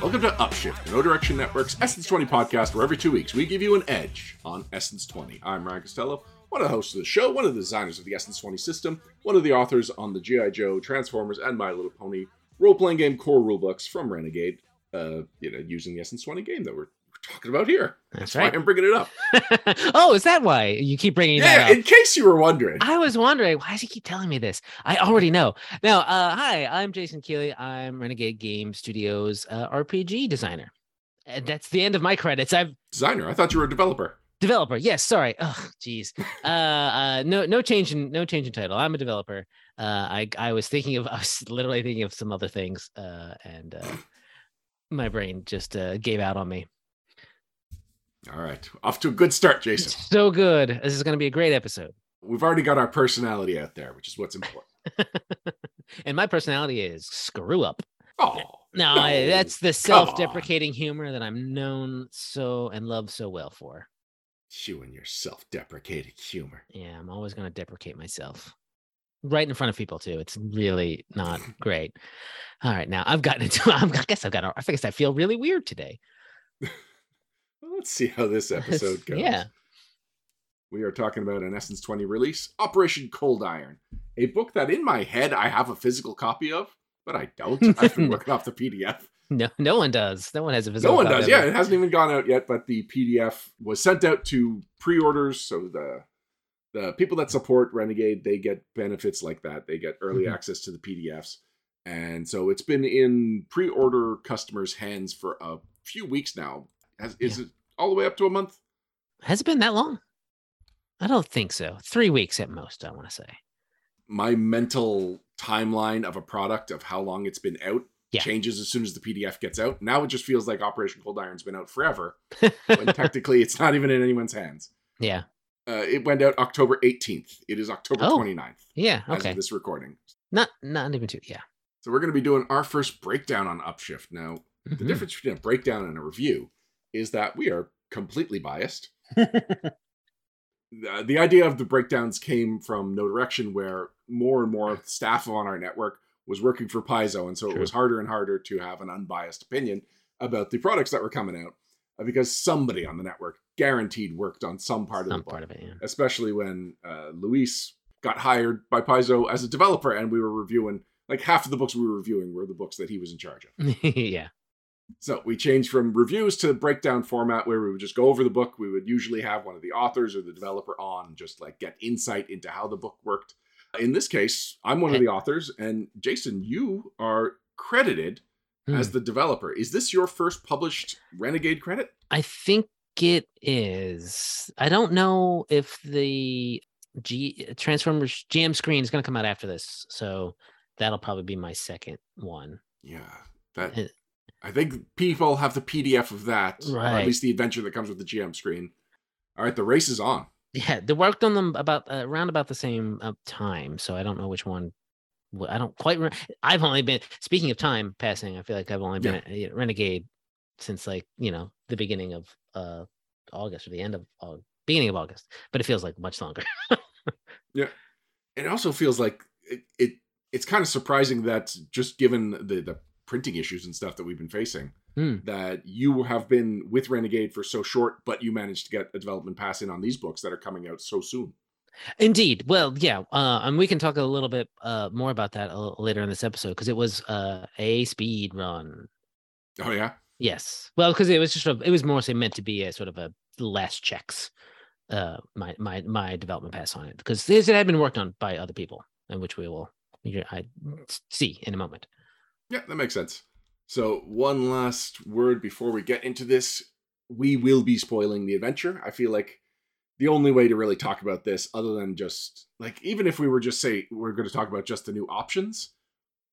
Welcome to Upshift, No Direction Network's Essence 20 podcast, where every two weeks we give you an edge on Essence 20. I'm Ryan Costello, one of the hosts of the show, one of the designers of the Essence 20 system, one of the authors on the G.I. Joe, Transformers, and My Little Pony role playing game core rulebooks from Renegade, uh, you know, using the Essence 20 game that we're, talking about here. That's why right. I'm bringing it up. oh, is that why you keep bringing Yeah, that up? in case you were wondering. I was wondering why does he keep telling me this? I already know. Now, uh, hi, I'm Jason Keeley. I'm Renegade Game Studios uh, RPG designer. And that's the end of my credits. I'm Designer, I thought you were a developer. developer. Yes, sorry. Oh, jeez. Uh, uh, no, no change in no change in title. I'm a developer. Uh, I I was thinking of I was literally thinking of some other things, uh, and uh, my brain just uh, gave out on me. All right, off to a good start, Jason. So good. This is going to be a great episode. We've already got our personality out there, which is what's important. and my personality is screw up. Oh, No, I, that's the self-deprecating humor that I'm known so and loved so well for. you and your self-deprecating humor. Yeah, I'm always going to deprecate myself. Right in front of people too. It's really not great. All right, now I've gotten into. I guess I've got. I guess I feel really weird today. Let's see how this episode goes. Yeah. We are talking about an Essence 20 release, Operation Cold Iron, a book that in my head I have a physical copy of, but I don't. I've been working off the PDF. No, no one does. No one has a physical. Copy. No one does. Yeah, it. hasn't even gone out yet, but the PDF was sent out to pre-orders, so the the people that support Renegade they get benefits like that. They get early Mhm. access to the PDFs, and so it's been in pre-order customers' hands for a few weeks now. Has, is it all the way up to a month? Has it been that long? I don't think so. Three weeks at most. I want to say. my mental timeline of a product of how long it's been out Yeah. changes as soon as the PDF gets out. Now it just feels like Operation Cold Iron's been out forever, when technically it's not even in anyone's hands. yeah. Uh, it went out October 18th. It is October Oh, 29th Yeah. as Okay. of this recording. Not not even two. Yeah. So we're going to be doing our first breakdown on Upshift. Now, the Mhm. difference between a breakdown and a review is that we are completely biased. the, idea of the breakdowns came from No Direction, where more and more staff on our network was working for Paizo, and so it was harder and harder to have an unbiased opinion about the products that were coming out uh, because somebody on the network guaranteed worked on some part of Some the book, of it. Yeah. especially when uh, Luis got hired by Paizo as a developer, and we were reviewing like half of the books we were reviewing were the books that he was in charge of. yeah. So we changed from reviews to breakdown format where we would just go over the book. We would usually have one of the authors or the developer on, just like get insight into how the book worked. In this case, I'm one of the authors, and Jason, you are credited as Hmm. the developer. Is this your first published Renegade credit? I think it is. I don't know if the G Transformers GM screen is going to come out after this, so that'll probably be my second one. Yeah, that I think people have the PDF of that, or at least the adventure that comes with the GM screen. All right, the race is on. Yeah, they worked on them about uh, around about the same uh, time, so I don't know which one. I don't quite. Re- I've only been speaking of time passing. I feel like I've only been at uh, Renegade since like you know the beginning of uh August or the end of uh, beginning of August, but it feels like much longer. Yeah, it also feels like it, it it's kind of surprising that just given the the printing issues and stuff that we've been facing Hmm. that you have been with renegade for so short but you managed to get a development pass in on these books that are coming out so soon Indeed. Well, yeah, uh, and we can talk a little bit uh, more about that a later in this episode because it was uh, a speed run. oh yeah Yes. Well, because it was just sort of, it was mostly meant to be a sort of a last checks uh my my my development pass on it because it had been worked on by other people and which we will I see in a moment. Yeah that makes sense. So one last word before we get into this. We will be spoiling the adventure. I feel like the only way to really talk about this other than just like even if we were just say we're going to talk about just the new options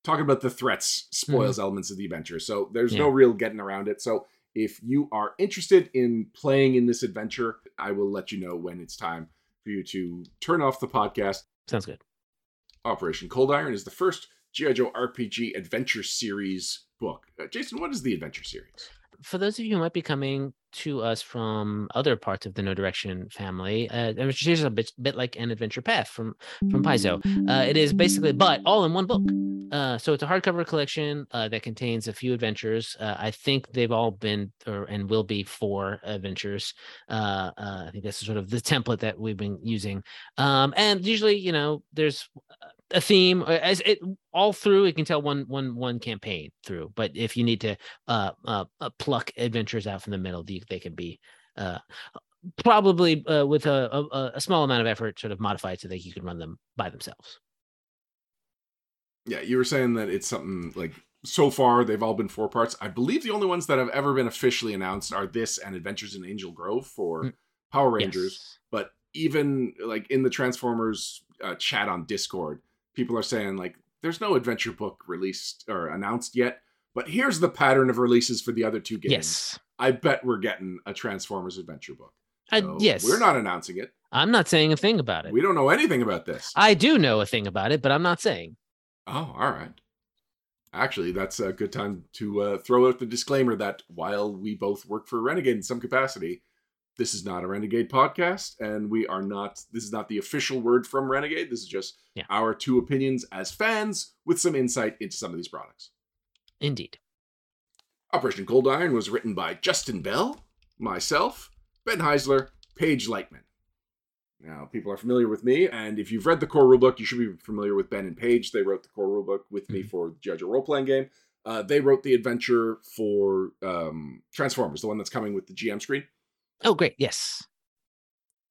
talking about the threats mm-hmm. spoils elements of the adventure. So there's no real getting around it. So if you are interested in playing in this adventure i will let you know when it's time for you to turn off the podcast. Sounds good. operation cold iron is the first gi joe rpg adventure series book. Uh, jason what is the adventure series? For those of you who might be coming to us from other parts of the No Direction family, uh, a bit, bit like an adventure path from from Paizo. Uh, it is basically, but all in one book. Uh, so it's a hardcover collection uh, that contains a few adventures. Uh, I think they've all been or and will be four adventures. Uh, I think that's sort of the template that we've been using. Um, and usually, you know, there's a theme as it all through. You can tell one one one campaign through. But if you need to uh, uh, pluck adventures out from the middle, they, they can be uh, probably uh, with a, a, a small amount of effort, sort of modified so that you can run them by themselves. Yeah, you were saying that it's something like so far they've all been four parts. I believe the only ones that have ever been officially announced are this and Adventures in Angel Grove for mm. Power Rangers. Yes. But even like in the Transformers uh, chat on Discord, people are saying like there's no adventure book released or announced yet. But here's the pattern of releases for the other two games. Yes. I bet we're getting a Transformers adventure book. So yes. We're not announcing it. I'm not saying a thing about it. We don't know anything about this. I do know a thing about it, but I'm not saying. Oh, all right. Actually, that's a good time to uh, throw out the disclaimer that while we both work for Renegade in some capacity, this is not a Renegade podcast, and we are not. This is not the official word from Renegade. This is just yeah. our two opinions as fans with some insight into some of these products. Indeed. Operation Cold Iron was written by Justin Bell, myself, Ben Heisler, Paige Leitman. Now, people are familiar with me, and if you've read the core rulebook, you should be familiar with Ben and Paige. They wrote the core rulebook with mm-hmm. me for the. Joe role playing game. Uh, they wrote the adventure for um, Transformers, the one that's coming with the GM screen. Oh, great. Yes.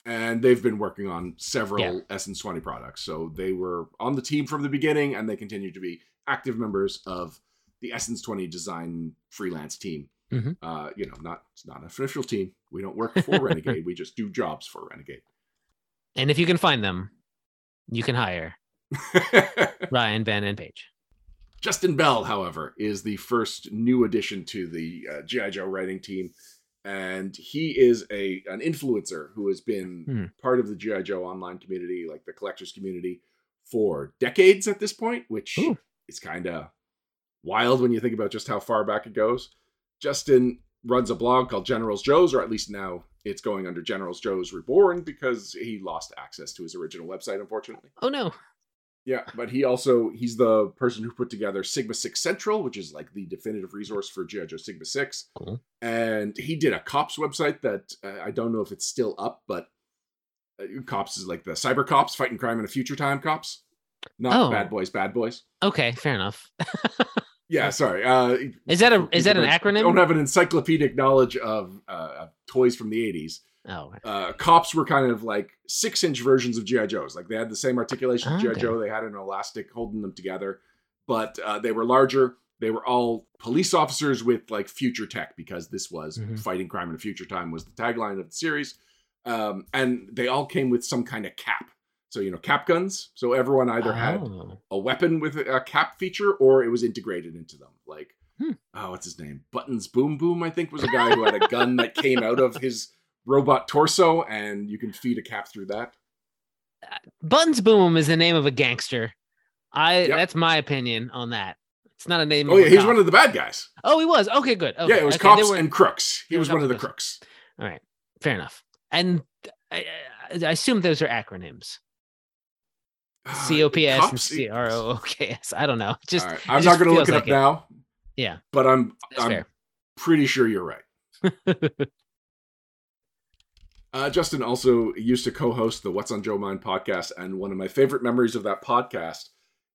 And they've been working on several yeah. Essence 20 products. So they were on the team from the beginning, and they continue to be active members of the Essence 20 design freelance team. Mm-hmm. Uh, you know, not it's not an official team. We don't work for Renegade. We just do jobs for Renegade. And if you can find them, you can hire Ryan, Ben, and Paige. Justin Bell, however, is the first new addition to the uh, GI Joe writing team, and he is a an influencer who has been hmm. part of the GI Joe online community, like the collectors community, for decades at this point, which Ooh. is kind of wild when you think about just how far back it goes. Justin runs a blog called Generals Joe's, or at least now it's going under Generals Joe's Reborn because he lost access to his original website, unfortunately. Oh no. Yeah, but he also he's the person who put together Sigma Six Central, which is like the definitive resource for GI Joe Sigma Six, cool. and he did a cops website that uh, I don't know if it's still up, but uh, cops is like the cyber cops fighting crime in a future time cops, not oh. bad boys, bad boys. Okay, fair enough. Yeah, sorry. Uh, is that a is that an acronym? I don't have an encyclopedic knowledge of, uh, of toys from the '80s. Oh, uh, cops were kind of like six-inch versions of GI Joes. Like they had the same articulation of GI Joe. They had an elastic holding them together, but uh, they were larger. They were all police officers with like future tech because this was mm-hmm. fighting crime in a future time was the tagline of the series, um, and they all came with some kind of cap. So you know, cap guns. So everyone either oh. had a weapon with a cap feature, or it was integrated into them. Like, hmm. oh, what's his name? Buttons Boom Boom, I think, was a guy who had a gun that came out of his robot torso, and you can feed a cap through that. Uh, Buttons Boom is the name of a gangster. I yep. that's my opinion on that. It's not a name. Oh yeah, he was one of the bad guys. Oh, he was. Okay, good. Okay. Yeah, it was okay, cops were, and crooks. He was one of the crooks. All right, fair enough. And I, I assume those are acronyms. C O P S and C R O O K S. I don't know. Just right. I'm it not going to look it like up it. now. Yeah, but I'm That's I'm fair. pretty sure you're right. uh, Justin also used to co-host the What's on Joe Mind podcast, and one of my favorite memories of that podcast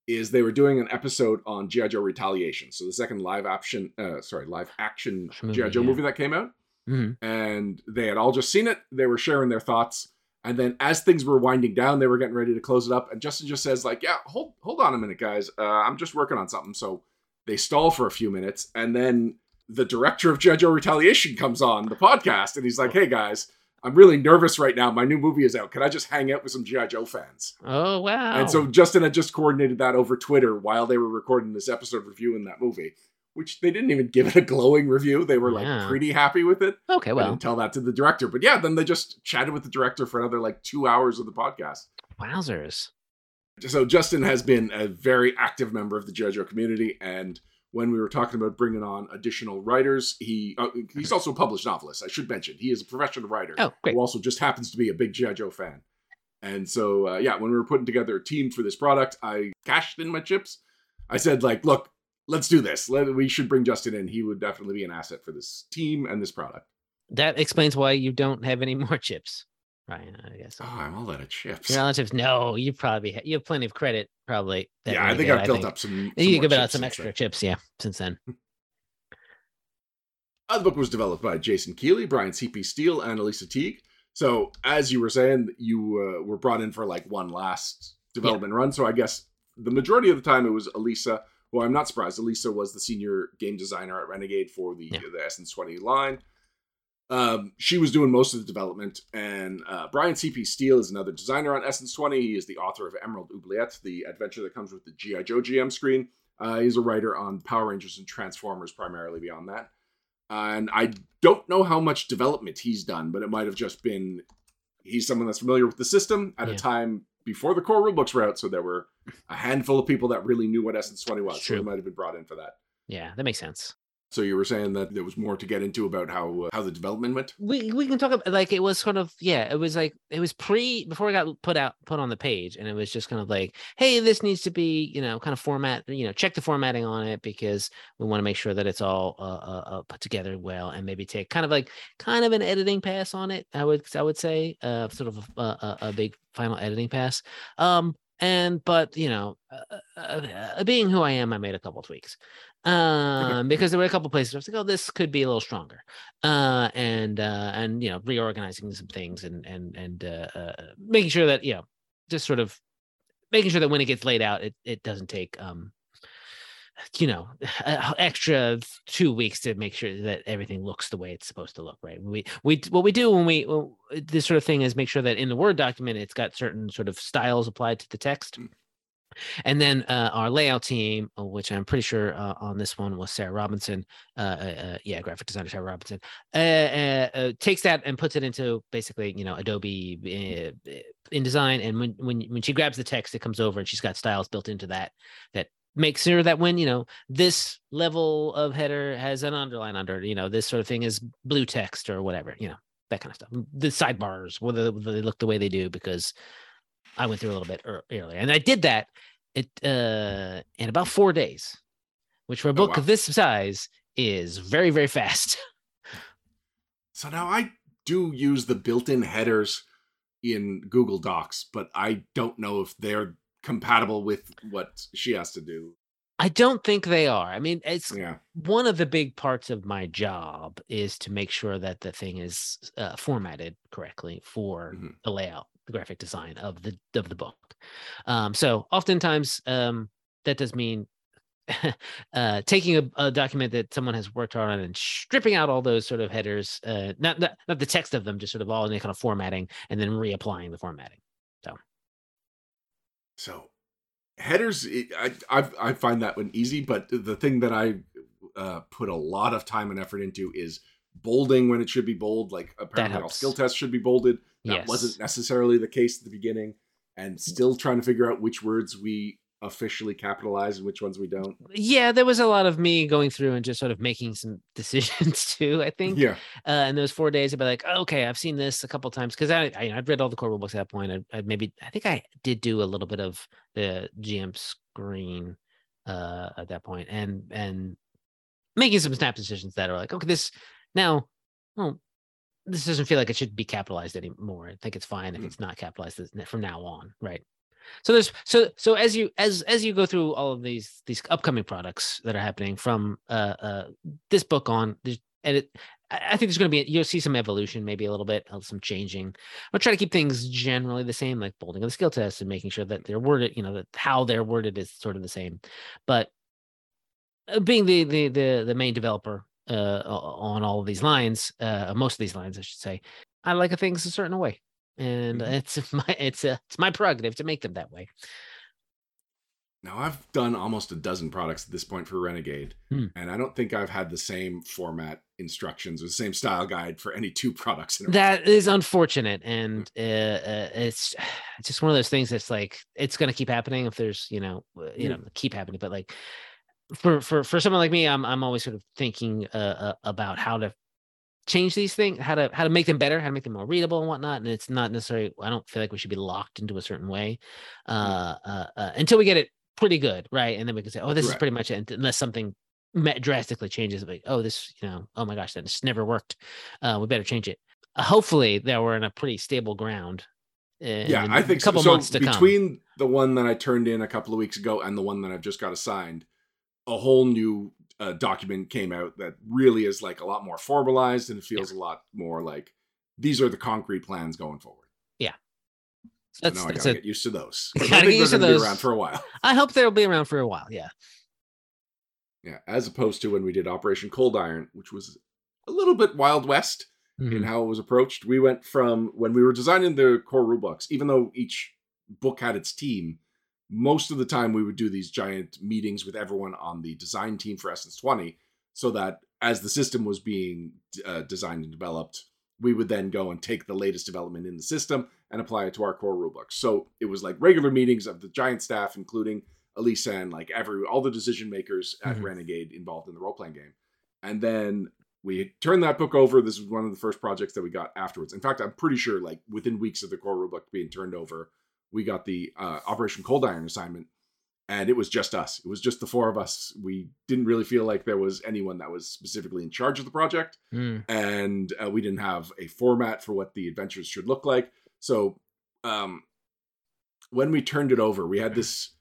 is they were doing an episode on GI Joe Retaliation. So the second live action, uh, sorry, live action GI Joe yeah. movie that came out, mm-hmm. and they had all just seen it. They were sharing their thoughts and then as things were winding down, they were getting ready to close it up. And Justin just says, like, yeah, hold hold on a minute, guys. Uh, I'm just working on something. So they stall for a few minutes. And then the director of GI Joe Retaliation comes on the podcast and he's like, hey guys, I'm really nervous right now. My new movie is out. Can I just hang out with some G.I. Joe fans? Oh, wow. And so Justin had just coordinated that over Twitter while they were recording this episode reviewing that movie which they didn't even give it a glowing review. They were like yeah. pretty happy with it. Okay, well, I didn't tell that to the director, but yeah, then they just chatted with the director for another like two hours of the podcast. Wowzers! So Justin has been a very active member of the JoJo community, and when we were talking about bringing on additional writers, he uh, he's also a published novelist. I should mention he is a professional writer oh, great. who also just happens to be a big GI Joe fan. And so, uh, yeah, when we were putting together a team for this product, I cashed in my chips I said like, look, let's do this. Let, we should bring Justin in. He would definitely be an asset for this team and this product. That explains why you don't have any more chips, Ryan. I guess. Oh, I'm all out of chips. Your relatives, no, you probably ha- you have plenty of credit, probably. Yeah, I think I've built up some. some you more give out some extra then. chips, yeah, since then. Uh, the book was developed by Jason Keeley, Bryan C.P. Steele, and Elisa Teague. So, as you were saying, you uh, were brought in for like one last development run. So, I guess the majority of the time it was Elisa, who I'm not surprised. Elisa was the senior game designer at Renegade for the, Yeah. the Essence 20 line. Um, she was doing most of the development, and uh, Bryan C.P. Steele is another designer on Essence 20. He is the author of Emerald Oubliette, the adventure that comes with the G.I. Joe GM screen. Uh, he's a writer on Power Rangers and Transformers, primarily beyond that. And I don't know how much development he's done, but it might have just been he's someone that's familiar with the system at Yeah. a time before the core rulebooks were out. So there were a handful of people that really knew what Essence 20 was. So he might have been brought in for that. Yeah, that makes sense. So you were saying that there was more to get into about how uh, how the development went. we we can talk about like it was sort of yeah it was like it was pre before it got put out put on the page and it was just kind of like hey this needs to be you know kind of format you know check the formatting on it because we want to make sure that it's all uh, uh, uh, put together well and maybe take kind of like kind of an editing pass on it i would i would say uh sort of a, a, a big final editing pass um and but you know uh, uh, uh, being who i am i made a couple tweaks. Um because there were a couple places I was like, oh, this could be a little stronger. Uh and uh and you know reorganizing some things and and and uh, uh making sure that you know just sort of making sure that when it gets laid out it it doesn't take um you know uh, extra two weeks to make sure that everything looks the way it's supposed to look right we we what we do when we well, this sort of thing is make sure that in the word document it's got certain sort of styles applied to the text Mm. and then uh, our layout team, uh, which I'm pretty sure uh, on this one was Sarah Robinson, uh, uh, uh, yeah, graphic designer Sarah Robinson, uh, uh, uh, takes that and puts it into basically, you know, Adobe uh, InDesign. And when when when she grabs the text, it comes over and she's got styles built into that that makes sure that when you know this level of header has an underline under, it, you know, this sort of thing is blue text or whatever, you know, that kind of stuff. The sidebars, whether they look the way they do, because I went through a little bit earlier, and I did that it uh in about four days, which for a book wow. of this size is very very fast. So now I do use the built-in headers in Google Docs, but I don't know if they're compatible with what she has to do. I don't think they are. I mean, it's Yeah. one of the big parts of my job is to make sure that the thing is uh, formatted correctly for Mhm. the layout, the graphic design of the of the book. Um, so oftentimes um, that does mean uh, taking a, a document that someone has worked hard on and stripping out all those sort of headers, uh, not, not not the text of them, just sort of all in the kind of formatting, and then reapplying the formatting. So headers, I, I, I find that one easy, but the thing that I uh, put a lot of time and effort into is bolding when it should be bold. Like apparently all skill tests should be bolded. That Yes. wasn't necessarily the case at the beginning, and still trying to figure out which words we officially capitalize and which ones we don't. Yeah, there was a lot of me going through and just sort of making some decisions too. I think Yeah, uh, in those four days, I'd be like, okay, I've seen this a couple times because I, I I'd read all the core books at that point. I, I maybe I think I did do a little bit of the GM screen uh, at that point, and and making some snap decisions that are like, okay, this now, well, this doesn't feel like it should be capitalized anymore. I think it's fine if Mm. it's not capitalized from now on, right? So there's so so as you as as you go through all of these these upcoming products that are happening from uh uh this book on, and it I think there's going to be you'll see some evolution, maybe a little bit some changing. I'll try to keep things generally the same, like bolding of the skill test and making sure that they're worded, you know, that how they're worded is sort of the same. But uh, being the the the the main developer uh on all of these lines, uh most of these lines, I should say, I like things a certain way, and Mhm. it's my it's a it's my prerogative to make them that way. Now I've done almost a dozen products at this point for Renegade, Hmm. and I don't think I've had the same format instructions or the same style guide for any two products in a row. That is unfortunate, and uh, uh, it's it's just one of those things that's like it's going to keep happening if there's you know uh, you know keep happening, but like for for for someone like me, I'm I'm always sort of thinking uh, uh, about how to change these things, how to how to make them better, how to make them more readable and whatnot. And it's not necessarily I don't feel like we should be locked into a certain way uh, uh, uh, until we get it pretty good, right? And then we can say, oh, this is pretty much it, unless something drastically changes. Like, oh, this, you know, oh my gosh, that just never worked. Uh, we better change it. Uh, hopefully, that we're in a pretty stable ground. uh, yeah, in I a think couple so. so months to come. between the one that I turned in a couple of weeks ago and the one that I've just got assigned, a whole new uh, document came out that really is like a lot more formalized and it feels a lot more like these are the concrete plans going forward. So That's, now I gotta a- get used to those. I think get used they're to gonna be around for a while. I hope they'll be around for a while. Yeah. Yeah, as opposed to when we did Operation Cold Iron, which was a little bit Wild West in Mhm. how it was approached. We went from when we were designing the core rule books, even though each book had its team, most of the time we would do these giant meetings with everyone on the design team for Essence 20, so that as the system was being uh, designed and developed, we would then go and take the latest development in the system and apply it to our core rulebook. So it was like regular meetings of the giant staff, including Elisa and like every all the decision makers at Mhm. Renegade involved in the role playing game. And then we turned that book over. This was one of the first projects that we got afterwards. In fact, I'm pretty sure like within weeks of the core rulebook being turned over, we got the uh, Operation Cold Iron assignment, and it was just us. It was just the four of us. We didn't really feel like there was anyone that was specifically in charge of the project Mm. and uh, we didn't have a format for what the adventures should look like. So, um, when we turned it over, we had this.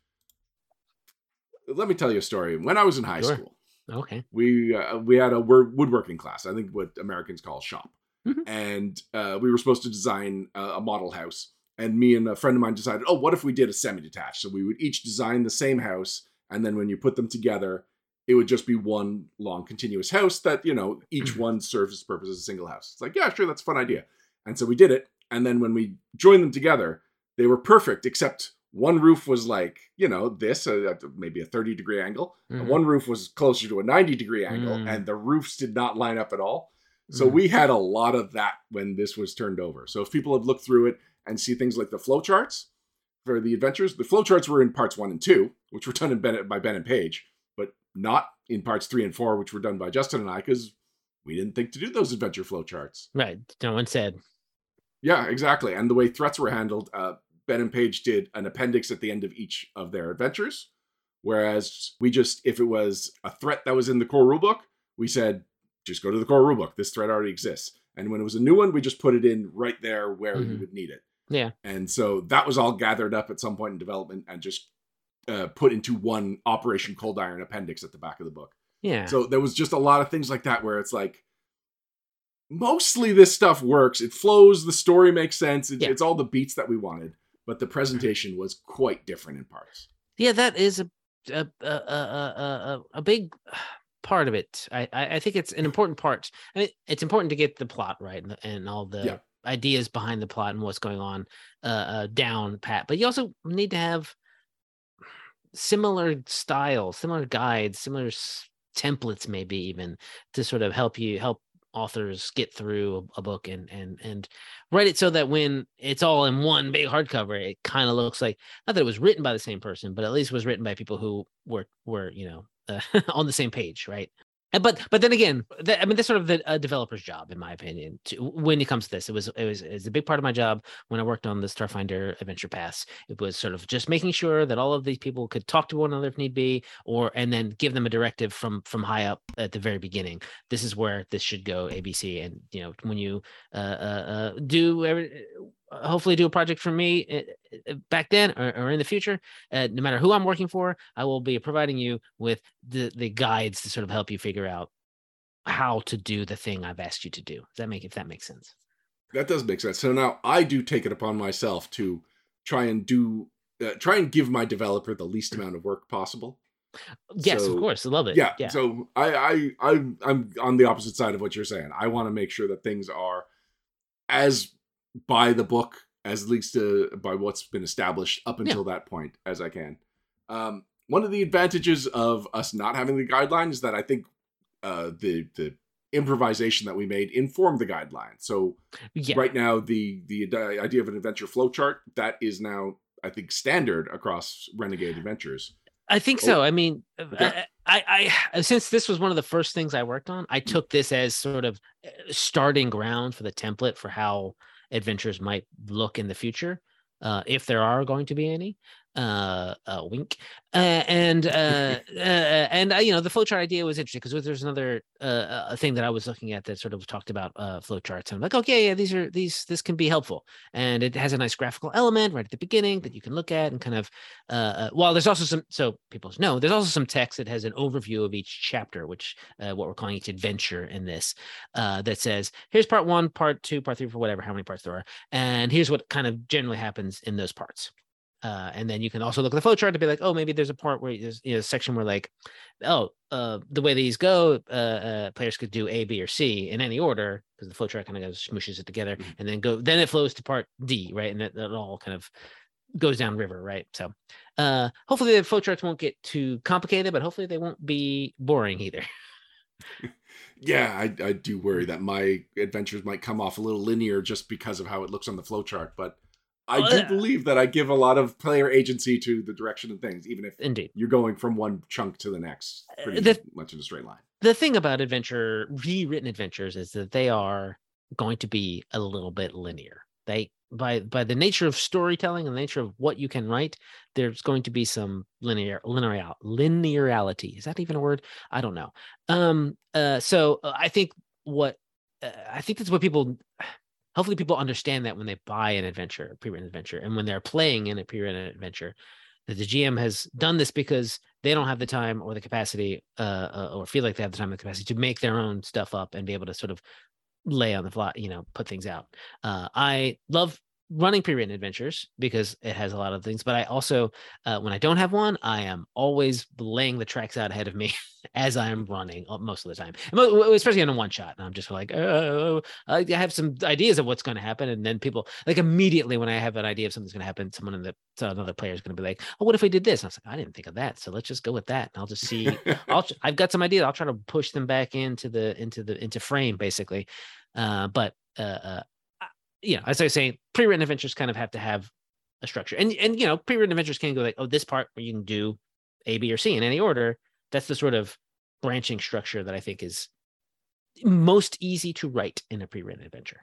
Let me tell you a story. When I was in high Sure. school, Okay. we uh, we had a woodworking class. I think what Americans call shop, Mhm. and uh, we were supposed to design a, a model house. And me and a friend of mine decided, oh, what if we did a semi-detached? So we would each design the same house, and then when you put them together, it would just be one long continuous house that you know each one serves its purpose as a single house. It's like, yeah, sure, that's a fun idea. And so we did it. And then when we joined them together, they were perfect, except one roof was like, you know, this, uh, maybe a 30 degree angle. and Mhm. One roof was closer to a 90 degree angle, Mm. and the roofs did not line up at all. So Mhm. we had a lot of that when this was turned over. So if people have looked through it and see things like the flowcharts for the adventures, the flowcharts were in parts one and two, which were done in ben, by Ben and Paige, but not in parts three and four, which were done by Justin and I, because we didn't think to do those adventure flowcharts. Right. No one said. Yeah, exactly. And the way threats were handled, uh, Ben and Paige did an appendix at the end of each of their adventures. Whereas we just, if it was a threat that was in the core rulebook, we said, just go to the core rulebook. This threat already exists. And when it was a new one, we just put it in right there where you Mhm. would need it. Yeah. And so that was all gathered up at some point in development and just uh, put into one Operation Cold Iron appendix at the back of the book. Yeah. So there was just a lot of things like that where it's like mostly this stuff works. It flows, the story makes sense, it, Yeah. it's all the beats that we wanted, but the presentation was quite different in parts. yeah, that is a a a a, a, big part of it. I, I I think it's an important part. I mean, it's important to get the plot right and, and all the Yeah. Ideas behind the plot and what's going on uh, uh down pat. But you also need to have similar style, similar guides, similar s- templates, maybe even to sort of help you help authors get through a, a book and and and write it so that when it's all in one big hardcover, it kind of looks like not that it was written by the same person, but at least was written by people who were were you know uh, on the same page, right? But but then again, I mean, that's sort of the developer's job, in my opinion. To, when it comes to this, it was it was it was a big part of my job when I worked on the Starfinder Adventure Path. It was sort of just making sure that all of these people could talk to one another if need be, or and then give them a directive from from high up at the very beginning. This is where this should go, ABC. And you know, when you uh, uh, uh, do every, hopefully do a project for me uh, uh, back then or, or in the future, uh, no matter who I'm working for, I will be providing you with the the guides to sort of help you figure out how to do the thing I've asked you to do. Does that make if that makes sense? That does make sense. So now I do take it upon myself to try and do, uh, try and give my developer the least amount of work possible. Yes, So, of course. I love it. yeah, Yeah. so I, I i i'm on the opposite side of what you're saying i want to make sure that things are as by the book as least uh, by what's been established up until that point as i can um one of the advantages of us not having the guidelines is that i think uh the the improvisation that we made informed the guideline so yeah. right now the the idea of an adventure flowchart that is now i think standard across renegade adventures I think Oh, so. I mean, uh, okay. I, I, since this was one of the first things I worked on, I took this as sort of uh, starting ground for the template for how adventures might look in the future, uh, if there are going to be any. Uh, uh wink. Uh, and uh, uh and uh, you know the flowchart idea was interesting because there's another uh a thing that i was looking at that sort of talked about uh flowcharts. And i'm like okay yeah these are these this can be helpful. And it has a nice graphical element right at the beginning that you can look at and kind of uh, uh while there's also some so people know there's also some text that has an overview of each chapter which uh what we're calling each adventure in this uh that says here's part one part two part three for whatever how many parts there are and here's what kind of generally happens in those parts uh, and then you can also look at the flow chart to be like, oh, maybe there's a part where there's you know a section where like, oh, uh, the way these go, uh, uh, players could do A, B, or C in any order because the flow chart kind of goes smooshes it together, mm-hmm. and then go then it flows to part D, right, and it, it all kind of goes down river, right? So, uh, hopefully the flow charts won't get too complicated, but hopefully they won't be boring either. yeah, I, I do worry that my adventures might come off a little linear just because of how it looks on the flow chart, but I do believe that I give a lot of player agency to the direction of things, even if indeed you're going from one chunk to the next, uh, pretty the, much in a straight line. The thing about adventure, rewritten adventures, is that they are going to be a little bit linear. They by by the nature of storytelling and the nature of what you can write, there's going to be some linear linear linearity. Is that even a word? I don't know. Um. Uh. So uh, I think what uh, I think that's what people hopefully people understand that when they buy an adventure, a pre-written adventure, and when they're playing in a pre-written adventure, that the GM has done this because they don't have the time or the capacity, uh, uh, or feel like they have the time and the capacity to make their own stuff up and be able to sort of lay on the fly, you know, put things out. Uh, I love running pre-written adventures because it has a lot of things but i also uh, when i don't have one i am always laying the tracks out ahead of me as i'm running uh, most of the time. Especially on a one shot and i'm just like oh i have some ideas of what's going to happen and then people like immediately when i have an idea of something's going to happen someone in the another player is going to be like oh what if we did this? And i was like i didn't think of that so let's just go with that and i'll just see i'll i've got some ideas i'll try to push them back into the into the into frame basically. Uh, but uh, uh you know, as I was saying, pre-written adventures kind of have to have a structure. And and you know, pre-written adventures can go like, oh, this part where you can do A, B, or C in any order. That's the sort of branching structure that I think is most easy to write in a pre-written adventure.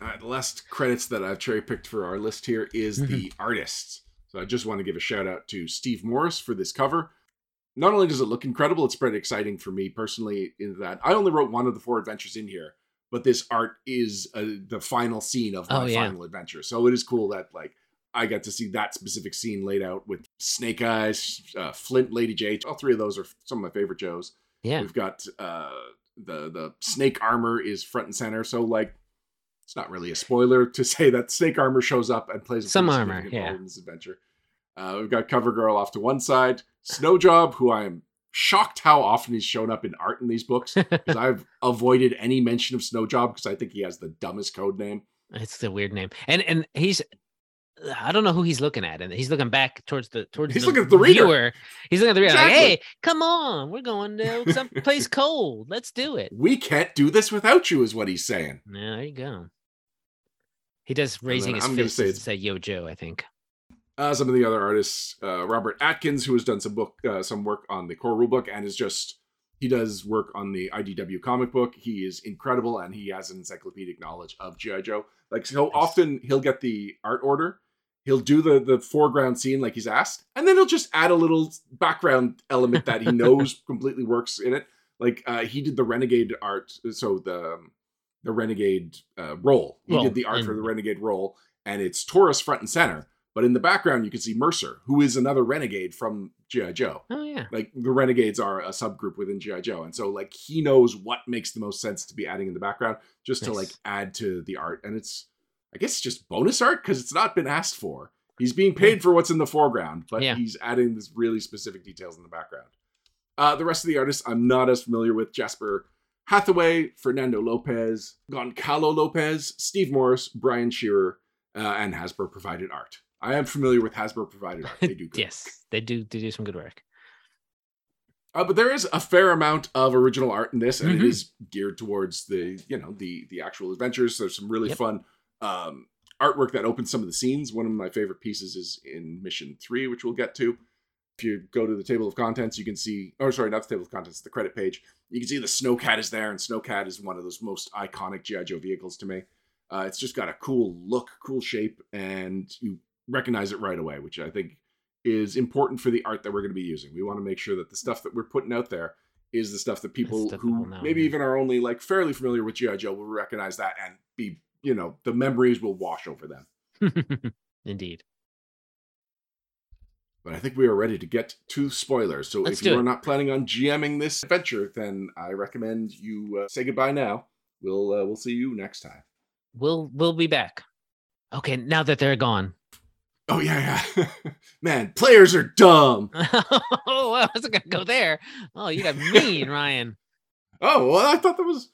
All right, the last credits that I've cherry picked for our list here is mm-hmm. the artists. So I just want to give a shout out to Steve Morris for this cover. Not only does it look incredible, it's pretty exciting for me personally in that I only wrote one of the four adventures in here, but this art is uh, the final scene of my oh, yeah. final adventure. So it is cool that like I got to see that specific scene laid out with Snake Eyes, uh, Flint, Lady Jaye. All three of those are some of my favorite Joes. Yeah, we've got uh, the the snake armor is front and center. So like, it's not really a spoiler to say that snake armor shows up and plays some armor yeah. in this adventure. Uh, we've got Cover Girl off to one side, Snow Job, who I am shocked how often he's shown up in art in these books because I've avoided any mention of Snowjob because I think he has the dumbest code name. It's the weird name, and and he's I don't know who he's looking at, and he's looking back towards the towards. He's the looking at the reader. Viewer. He's looking at the reader. Exactly. Like, hey, come on, we're going to some place cold. Let's do it. We can't do this without you, is what he's saying. Yeah, there you go. He does raising his I'm fist say, say "Yo, Joe." I think. Uh, some of the other artists, uh, Robert Atkins, who has done some book, uh, some work on the core rulebook, and is just he does work on the IDW comic book. He is incredible, and he has an encyclopedic knowledge of GI Joe. Like so, nice. often he'll get the art order, he'll do the the foreground scene like he's asked, and then he'll just add a little background element that he knows completely works in it. Like uh, he did the Renegade art, so the the Renegade uh, role. He well, did the art for the Renegade role, and it's Taurus front and center but in the background, you can see Mercer, who is another renegade from G.I. Joe. Oh, yeah. Like the renegades are a subgroup within G.I. Joe. And so, like, he knows what makes the most sense to be adding in the background just nice. to, like, add to the art. And it's, I guess, just bonus art because it's not been asked for. He's being paid for what's in the foreground, but yeah. he's adding this really specific details in the background. Uh, the rest of the artists I'm not as familiar with. Jasper Hathaway, Fernando Lopez, Goncalo Lopez, Steve Morris, Brian Shearer, uh, and Hasbro provided art. I am familiar with Hasbro provided art. They do yes, work. they do. They do some good work. Uh, but there is a fair amount of original art in this, and mm-hmm. it is geared towards the you know the the actual adventures. There's some really yep. fun um, artwork that opens some of the scenes. One of my favorite pieces is in Mission Three, which we'll get to. If you go to the table of contents, you can see. Oh, sorry, not the table of contents. The credit page. You can see the Snowcat is there, and Snowcat is one of those most iconic GI Joe vehicles to me. Uh, it's just got a cool look, cool shape, and you recognize it right away, which I think is important for the art that we're going to be using. We want to make sure that the stuff that we're putting out there is the stuff that people stuff who know, maybe yeah. even are only like fairly familiar with GI Joe will recognize that and be, you know, the memories will wash over them. Indeed. But I think we are ready to get to spoilers. So Let's if you are not planning on GMing this adventure, then I recommend you uh, say goodbye now. We'll uh, we'll see you next time. We'll we'll be back. Okay, now that they're gone. Oh yeah, yeah. Man, players are dumb. oh, I wasn't gonna go there. Oh, you got mean, Ryan. Oh, well, I thought that was.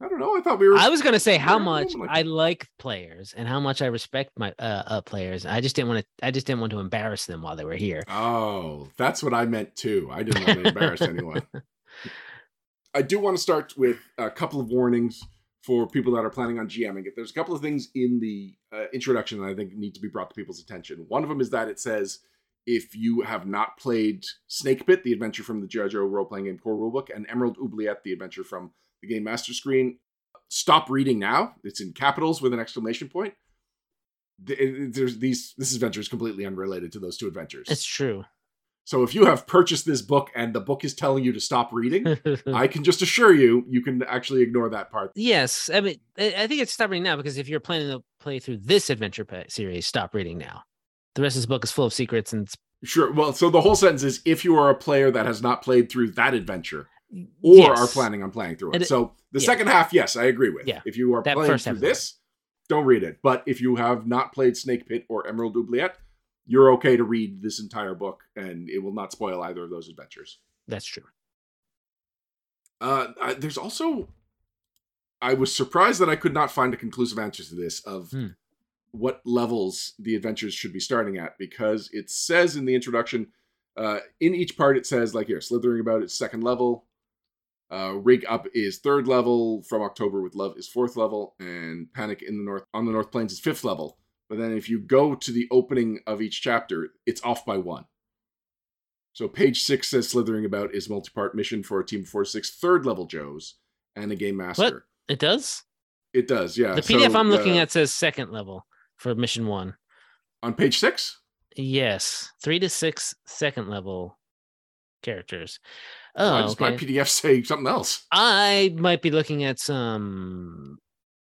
I don't know. I thought we were. I was gonna say how much like- I like players and how much I respect my uh, uh players. I just didn't want to. I just didn't want to embarrass them while they were here. Oh, that's what I meant too. I didn't want to embarrass anyone. I do want to start with a couple of warnings for people that are planning on GMing it. There's a couple of things in the uh, introduction that I think need to be brought to people's attention. One of them is that it says if you have not played Snake Pit, the adventure from the G.I. Joe role playing game core rulebook, and Emerald Oubliette, the adventure from the game master screen, stop reading now. It's in capitals with an exclamation point. There's these. This adventure is completely unrelated to those two adventures. It's true. So if you have purchased this book and the book is telling you to stop reading, I can just assure you, you can actually ignore that part. yes, I mean, I think it's stop reading now because if you're planning to play through this adventure series, stop reading now. The rest of this book is full of secrets and it's- Sure. Well, so the whole sentence is if you are a player that has not played through that adventure or yes. are planning on playing through it. It- so the yeah. second half, yes, I agree with. Yeah. If you are That playing through this, don't read it. But if you have not played Snake Pit or Emerald Oubliette, you're okay to read this entire book and it will not spoil either of those adventures. That's true. Uh, I, there's also, I was surprised that I could not find a conclusive answer to this of Hmm. what levels the adventures should be starting at because it says in the introduction, uh, in each part it says like here, slithering about it's second level, uh, rig up is third level, from October with love is fourth level, and panic in the north on the North Plains is fifth level. But then if you go to the opening of each chapter, it's off by one. So page six says slithering about is multi-part mission for a team of four to six third level Joes and a game master. What? It does. It does, yeah. The PDF So, I'm looking uh, at says second level for mission one. on page six. Yes, three to six second level characters. Why Oh, does my. PDF say something else? I might be looking at some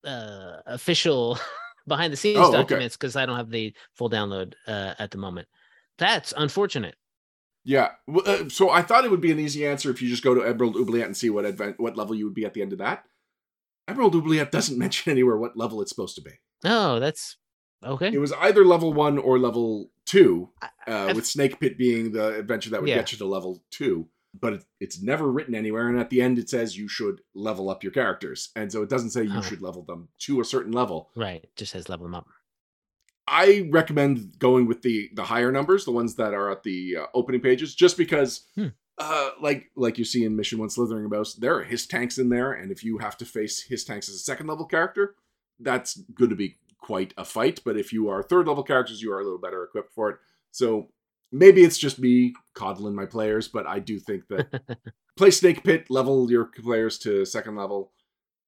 uh official behind the scenes Oh, documents because I don't have the full download uh, at the moment. That's unfortunate. Yeah. Uh, so I thought it would be an easy answer if you just go to Emerald Oubliette and see what advent what level you would be at the end of that. Emerald Oubliette doesn't mention anywhere what level it's supposed to be. Oh, that's okay. It was either level one or level two, uh, with Snake Pit being the adventure that would Yeah. get you to level two. But it's never written anywhere, and at the end it says you should level up your characters, and so it doesn't say you Oh. should level them to a certain level. Right, It just says level them up. I recommend going with the the higher numbers, the ones that are at the uh, opening pages, just because, Hmm. uh, like like you see in Mission One Slithering About, there are HISS tanks in there, and if you have to face HISS tanks as a second level character, that's going to be quite a fight. But if you are third level characters, you are a little better equipped for it. So maybe it's just me coddling my players, but I do think that play Snake Pit, level your players to second level.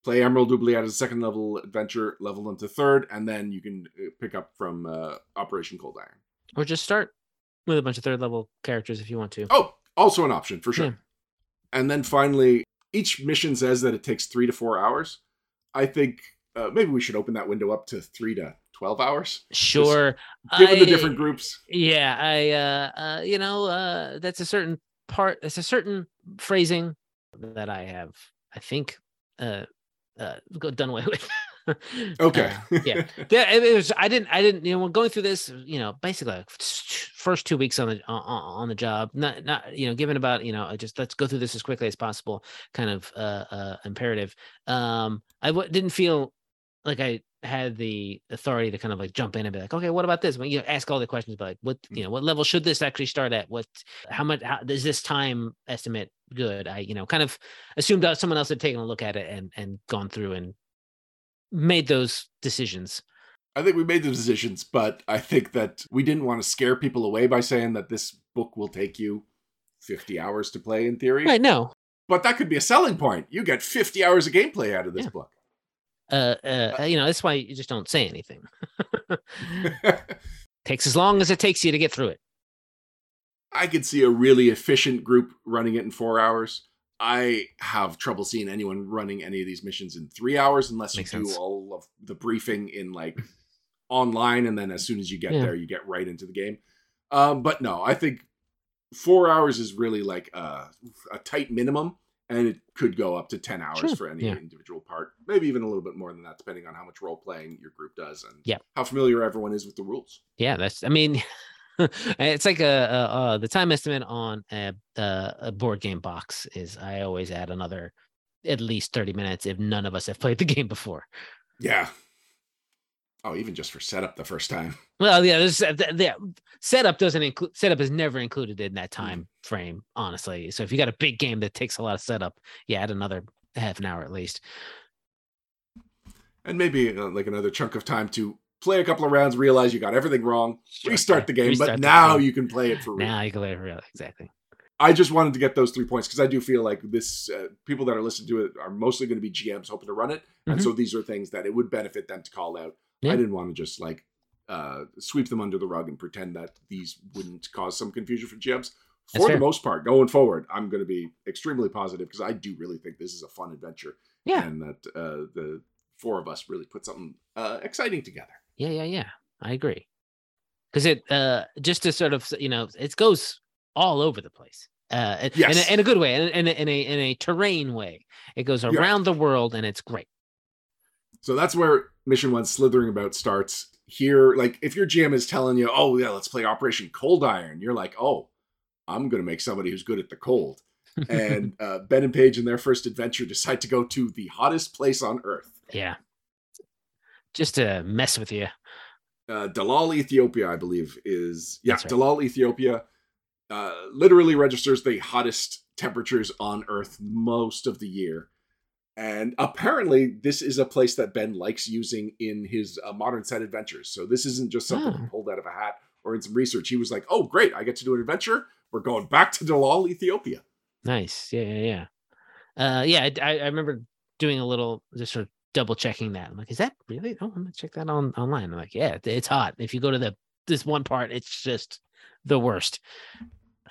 Play Emerald Oubliette as a second level adventure, level them to third, and then you can uh, pick up from uh, Operation Cold Iron. or just start with a bunch of third level characters if you want to. Oh, also an option for sure. Yeah. And then finally, each mission says that it takes three to four hours. I think uh, maybe we should open that window up to three to twelve hours, Sure. given the different groups. Yeah, I uh, uh you know, uh that's a certain part it's a certain phrasing that I have I think uh uh done away with. Okay. Uh, yeah. Yeah, it, was I didn't I didn't you know going through this, you know, basically like first 2 weeks on the on, on the job, not not you know, given about, you know, just let's go through this as quickly as possible kind of uh uh imperative. Um I w- didn't feel like I had the authority to kind of like jump in and be like, okay, what about this? When you ask all the questions, but like, what you mm. know, what level should this actually start at? What, how much, how is this time estimate good? I, you know, kind of assumed that someone else had taken a look at it and and gone through and made those decisions. I think we made the decisions, but I think that we didn't want to scare people away by saying that this book will take you 50 hours to play in theory. Right? No, But that could be a selling point. You get 50 hours of gameplay out of this Yeah. book. Uh, uh, you know, that's why you just don't say anything. takes as long as it takes you to get through it. I could see a really efficient group running it in four hours. I have trouble seeing anyone running any of these missions in three hours unless Makes you do sense. all of the briefing in like online, and then as soon as you get yeah. there, you get right into the game. Um, but no, I think four hours is really like a, a, tight minimum, and it could go up to ten hours sure. for any yeah. individual part, maybe even a little bit more than that, depending on how much role playing your group does and yeah. how familiar everyone is with the rules. Yeah, that's. I mean. it's like a, a, a, the time estimate on a, a board game box is I always add another at least 30 minutes if none of us have played the game before. Yeah, Oh, even just for setup the first time. Well, yeah, there's, the, setup doesn't include setup is never included in that time mm. frame, honestly. So if you got a big game that takes a lot of setup, yeah, add another half an hour at least. And maybe uh, like another chunk of time to play a couple of rounds, realize you got everything wrong, restart the game, restart but the now game. you can play it for real. Now you can play it for real, exactly. I just wanted to get those three points because I do feel like this uh, people that are listening to it are mostly going to be GMs hoping to run it, mm-hmm. and so these are things that it would benefit them to call out. Yeah. I didn't want to just like uh, sweep them under the rug and pretend that these wouldn't cause some confusion for GMs. For the most part, going forward, I'm going to be extremely positive because I do really think this is a fun adventure. Yeah, and that uh, the four of us really put something uh, exciting together. Yeah, yeah, yeah. I agree. Because it uh, just to sort of you know it goes all over the place. Uh, yes. in, a, in a good way, in, in, a, in a in a terrain way. It goes around yeah. the world, and it's great. So that's where Mission One slithering about starts. Here, like if your GM is telling you, "Oh yeah, let's play Operation Cold Iron," you're like, "Oh, I'm going to make somebody who's good at the cold." and uh, Ben and Paige, in their first adventure, decide to go to the hottest place on Earth. Yeah, just to mess with you. Uh, Dallol, Ethiopia, I believe, is yeah, right. Dallol, Ethiopia. Uh, literally registers the hottest temperatures on Earth most of the year. And apparently, this is a place that Ben likes using in his uh, modern set adventures. So this isn't just something oh. pulled out of a hat or in some research. He was like, "Oh, great! I get to do an adventure. We're going back to Dallol, Ethiopia." Nice. Yeah, yeah, yeah. Uh, yeah, I, I remember doing a little just sort of double checking that. I'm like, "Is that really? Oh, I'm gonna check that on online." I'm like, "Yeah, it's hot. If you go to the this one part, it's just the worst."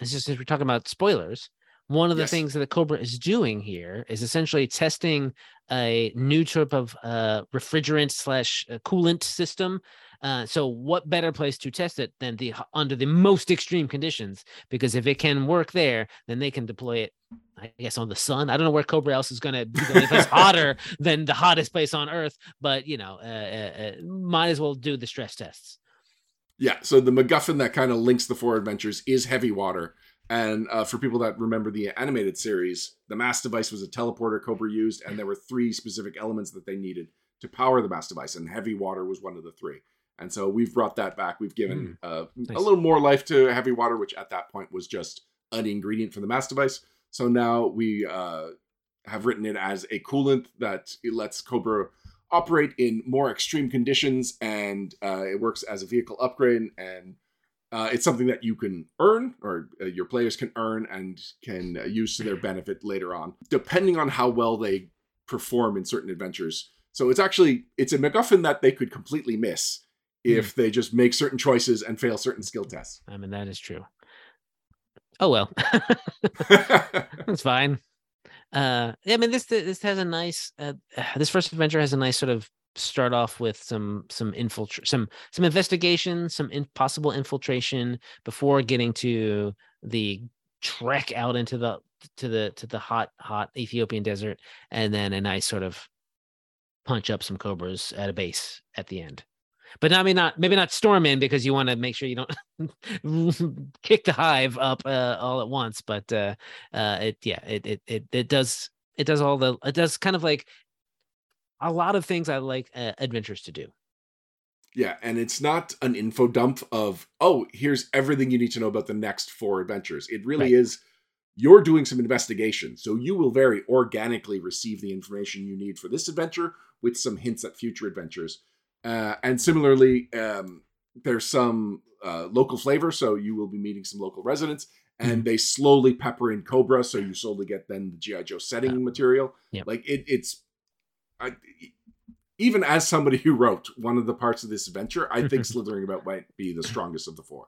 It's just we're talking about spoilers one of the yes. things that the Cobra is doing here is essentially testing a new type of uh, refrigerant slash uh, coolant system. Uh, so, what better place to test it than the under the most extreme conditions? Because if it can work there, then they can deploy it. I guess on the sun. I don't know where Cobra else is going to be. If it's hotter than the hottest place on Earth, but you know, uh, uh, uh, might as well do the stress tests. Yeah. So the MacGuffin that kind of links the four adventures is heavy water and uh, for people that remember the animated series, the mass device was a teleporter Cobra used, and there were three specific elements that they needed to power the mass device, and heavy water was one of the three. And so we've brought that back. We've given mm, uh, nice. a little more life to heavy water, which at that point was just an ingredient for the mass device. So now we uh, have written it as a coolant that lets Cobra operate in more extreme conditions, and uh, it works as a vehicle upgrade and uh, it's something that you can earn or uh, your players can earn and can uh, use to their benefit later on depending on how well they perform in certain adventures. So it's actually it's a macguffin that they could completely miss if mm. they just make certain choices and fail certain skill tests. I mean that is true. Oh well. That's fine. Uh yeah, i mean this this has a nice uh, this first adventure has a nice sort of start off with some some infiltr some some investigation, some possible infiltration before getting to the trek out into the to the to the hot hot Ethiopian desert, and then a nice sort of punch up some cobras at a base at the end. But I mean, not maybe not storm in because you want to make sure you don't kick the hive up uh, all at once. But uh, uh, it yeah, it, it it it does it does all the it does kind of like a lot of things I like uh, adventures to do. Yeah, and it's not an info dump of, oh, here's everything you need to know about the next four adventures. It really right. is you're doing some investigation. So you will very organically receive the information you need for this adventure with some hints at future adventures. Uh, and similarly, um, there's some uh, local flavor. So you will be meeting some local residents and mm-hmm. they slowly pepper in Cobra. So you slowly get then the G.I. Joe setting material. Yep. Like it, it's I, even as somebody who wrote one of the parts of this adventure, I think slithering about might be the strongest of the four.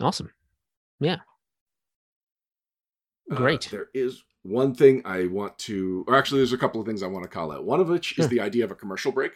Awesome. Yeah. Uh, Great. there is one thing I want to, or actually, there's a couple of things I want to call out. One of which is the idea of a commercial break.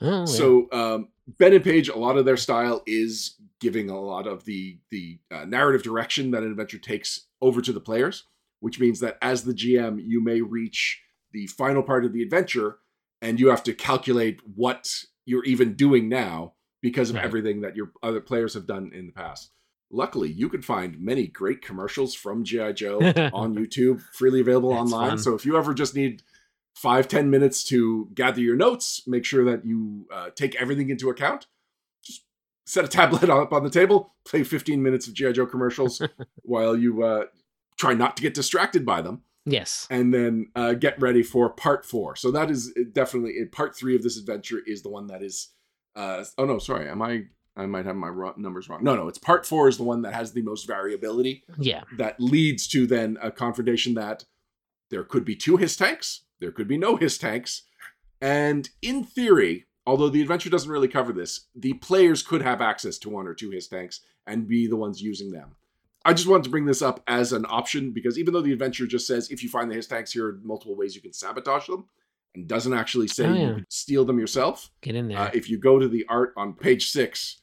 Oh, yeah. So um, Ben and Paige, a lot of their style is giving a lot of the the uh, narrative direction that an adventure takes over to the players, which means that as the GM, you may reach the final part of the adventure, and you have to calculate what you're even doing now because of Right. everything that your other players have done in the past. Luckily, you can find many great commercials from GI Joe on YouTube, freely available online. fun. So if you ever just need five ten minutes to gather your notes, make sure that you uh, take everything into account. Just set a tablet up on the table, play 15 minutes of GI Joe commercials while you uh, try not to get distracted by them, yes. and then uh, get ready for part four. So that is definitely part three of this adventure is the one that is. Uh, oh no, sorry, am I? I might have my numbers wrong. No, no, it's part four is the one that has the most variability Yeah. that leads to then a confrontation that there could be two HISS tanks, there could be no HISS tanks, and in theory, although the adventure doesn't really cover this, the players could have access to one or two HISS tanks and be the ones using them. I just wanted to bring this up as an option because even though the adventure just says if you find the HISS tanks, here are multiple ways you can sabotage them, and doesn't actually say Oh, you yeah. can steal them yourself, Get in there. uh, if you go to the art on page six,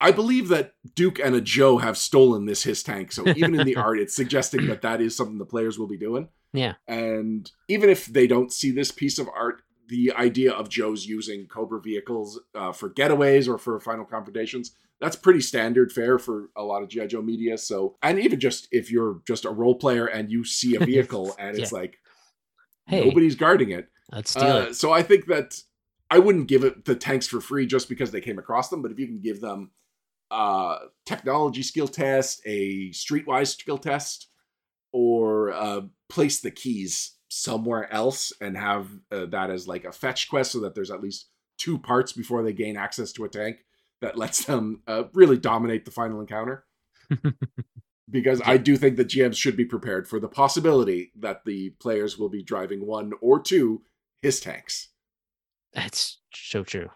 I believe that Duke and a Joe have stolen this HISS tank. So even in the art, it's suggesting that that is something the players will be doing. Yeah. And even if they don't see this piece of art, the idea of Joe's using Cobra vehicles uh, for getaways or for final confrontations, that's pretty standard fare for a lot of G.I. Joe media. So, and even just if you're just a role player and you see a vehicle and it's like hey, nobody's guarding it, let's steal uh, it. So I think that I wouldn't give it the tanks for free just because they came across them, but if you can give them uh technology skill test, a streetwise skill test, or uh place the keys somewhere else and have uh, that as like a fetch quest so that there's at least two parts before they gain access to a tank that lets them uh, really dominate the final encounter because I do think that GMs should be prepared for the possibility that the players will be driving one or two HISS tanks. That's so true.